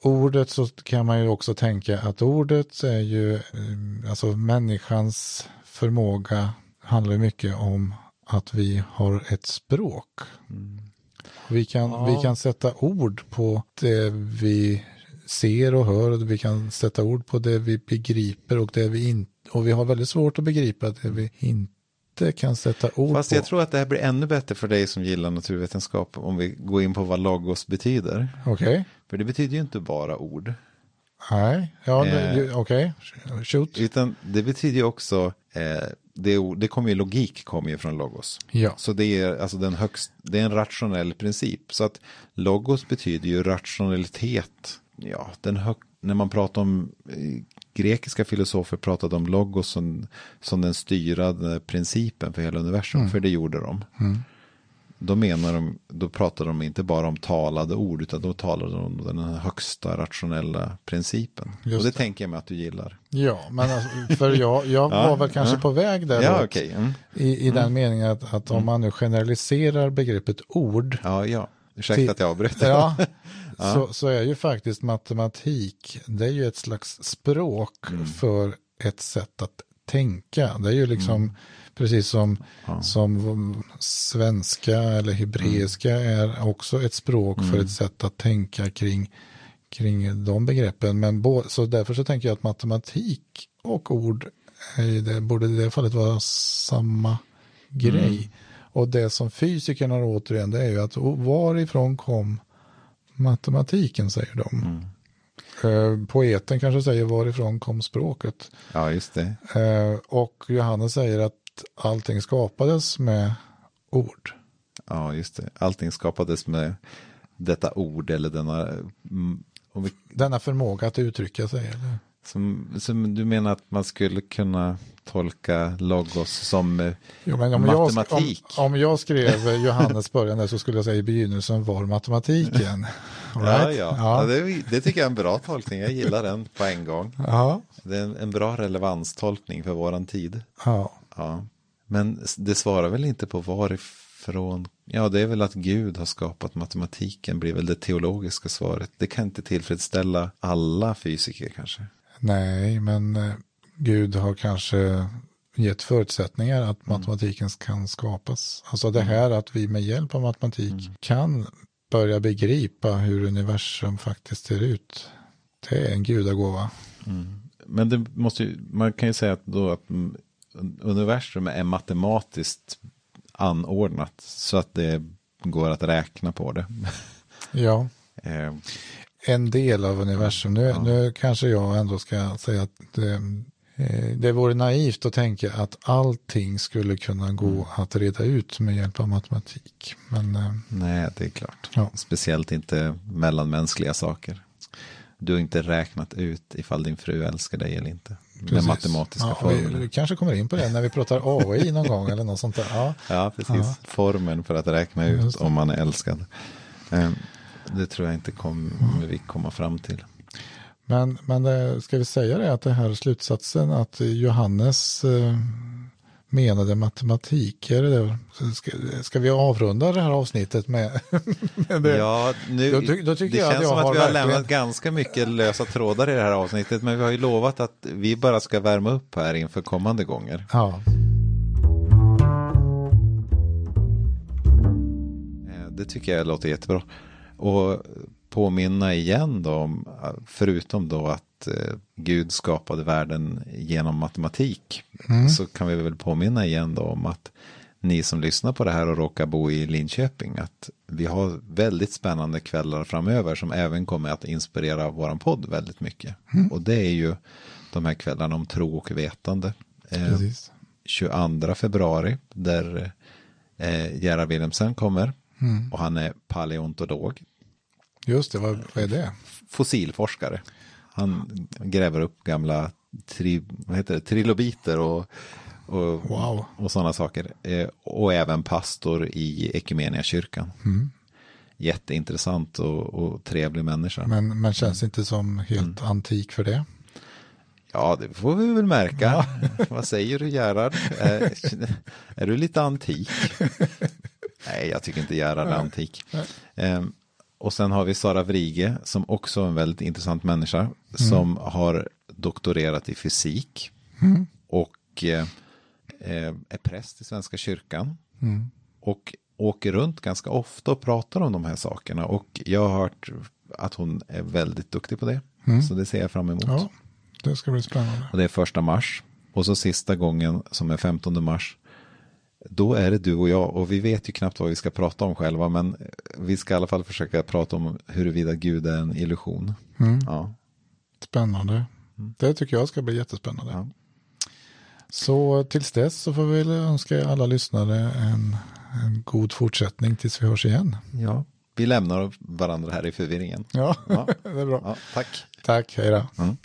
ordet så kan man ju också tänka att ordet är ju, eh, alltså människans förmåga handlar mycket om att vi har ett språk. Mm. Vi, kan, ja. vi kan sätta ord på det vi ser och hör. Och vi kan sätta ord på det vi begriper och det vi inte och vi har väldigt svårt att begripa det vi inte kan sätta ord Fast på. jag tror att det här blir ännu bättre för dig som gillar naturvetenskap om vi går in på vad logos betyder. Okej. Okay. För det betyder ju inte bara ord. Nej, ja, eh, okej, okay. shoot. Utan det betyder ju också, eh, det, det kommer ju, logik kommer ju från logos. Ja. Så det är, alltså den högst, det är en rationell princip. Så att logos betyder ju rationalitet. Ja, den när man pratar om eh, grekiska filosofer pratade om logos som, som den styrande principen för hela universum, mm. för det gjorde de. Mm. Då menar de, då pratade de inte bara om talade ord, utan då talade de om den högsta rationella principen. Just och det, det, tänker jag mig att du gillar. Ja, men alltså, för jag, jag var väl kanske på väg där ja, okay. mm. i, i den mm. meningen att, att om mm. man nu generaliserar begreppet ord. Ja, ja. Ursäkta till, att jag avbröt. Ja, ja. Så, så är ju faktiskt matematik, det är ju ett slags språk mm. för ett sätt att tänka. Det är ju liksom mm. precis som, ja. som svenska eller hebreiska mm. är också ett språk för mm. ett sätt att tänka kring, kring de begreppen. Men bo, så därför så tänker jag att matematik och ord det, borde i det fallet vara samma grej. Mm. Och det som fysikerna återigen det är ju att varifrån kom matematiken säger de. Mm. Eh, poeten kanske säger varifrån kom språket. Ja, just det. Eh, och Johannes säger att allting skapades med ord. Ja, just det. Allting skapades med detta ord eller denna... Mm, vi... Denna förmåga att uttrycka sig. Eller? Som, som du menar att man skulle kunna tolka logos som eh, jo, om matematik? Jag, om, om, jag skrev Johannes början så skulle jag säga i begynnelsen var matematiken. right? ja, ja. ja. Det, det, tycker jag är en bra tolkning. Jag gillar den på en gång. Ja. Det är en, en bra relevanstolkning för våran tid. Ja. ja. Men det svarar väl inte på varifrån Ja, det är väl att Gud har skapat matematiken blir väl det teologiska svaret. Det kan inte tillfredsställa alla fysiker kanske. Nej, men eh, Gud har kanske gett förutsättningar att mm. matematiken kan skapas. Alltså det mm. här att vi med hjälp av matematik mm. kan börja begripa hur universum faktiskt ser ut. Det är en gudagåva. Mm. Men det måste ju, man kan ju säga att, då att universum är matematiskt anordnat så att det går att räkna på det. Ja. en del av universum. Nu, ja. nu kanske jag ändå ska säga att det, eh, det vore naivt att tänka att allting skulle kunna gå mm. att reda ut med hjälp av matematik. Men, eh, Nej, det är klart. Ja. Speciellt inte mellanmänskliga saker. Du har inte räknat ut ifall din fru älskar dig eller inte. Precis. Med matematiska ja, formler. Vi kanske kommer in på det när vi pratar AI någon gång eller något sånt där. Ja, ja precis. Ja. Formen för att räkna ut om man är älskad. Det tror jag inte kommer vi komma fram till. Men, men det, ska vi säga det att det här slutsatsen att Johannes eh, menade matematik. Är det ska, ska vi avrunda det här avsnittet med, med det? Ja, nu, då, då det jag känns som att vi har verkligen... lämnat ganska mycket lösa trådar i det här avsnittet. Men vi har ju lovat att vi bara ska värma upp här inför kommande gånger. Ja. Eh, det tycker jag låter jättebra. Och påminna igen då om, förutom då att eh, Gud skapade världen genom matematik. Så kan vi väl påminna igen då om att ni som lyssnar på det här och råkar bo i Linköping, att vi har väldigt spännande kvällar framöver som även kommer att inspirera våran podd väldigt mycket. Och det är ju de här kvällarna om tro och vetande. Eh, Precis. 22 februari där eh, Gerhard Wilhelmsen kommer och han är paleontolog, Just det, vad, vad är det? fossilforskare. Han gräver upp gamla tri, vad heter det, trilobiter och, och, Wow. och sådana saker. Eh, och även pastor i Ekumeniakyrkan. Jätteintressant och, och trevlig människa. Men, men känns inte som helt Mm. antik för det. Ja, det får vi väl märka. Vad säger du Gerhard? Är, är du lite antik? Nej, jag tycker inte Gerhard är antik. Ehm, och sen har vi Sara Vrige som också är en väldigt intressant människa. Som har doktorerat i fysik. Och eh, eh, är präst i Svenska kyrkan. Och åker runt ganska ofta och pratar om de här sakerna. Och jag har hört att hon är väldigt duktig på det. Så det ser jag fram emot. Ja, det ska bli spännande. Och det är första mars. Och så sista gången som är 15 mars. Då är det du och jag och vi vet ju knappt vad vi ska prata om själva. Men vi ska i alla fall försöka prata om huruvida Gud är en illusion. Ja. Spännande. Det tycker jag ska bli jättespännande. Ja. Så tills dess så får vi önska alla lyssnare en, en god fortsättning tills vi hörs igen. ja. Vi lämnar varandra här i förvirringen. Ja, Ja. det är bra. Ja, tack. Tack, hej då. Mm.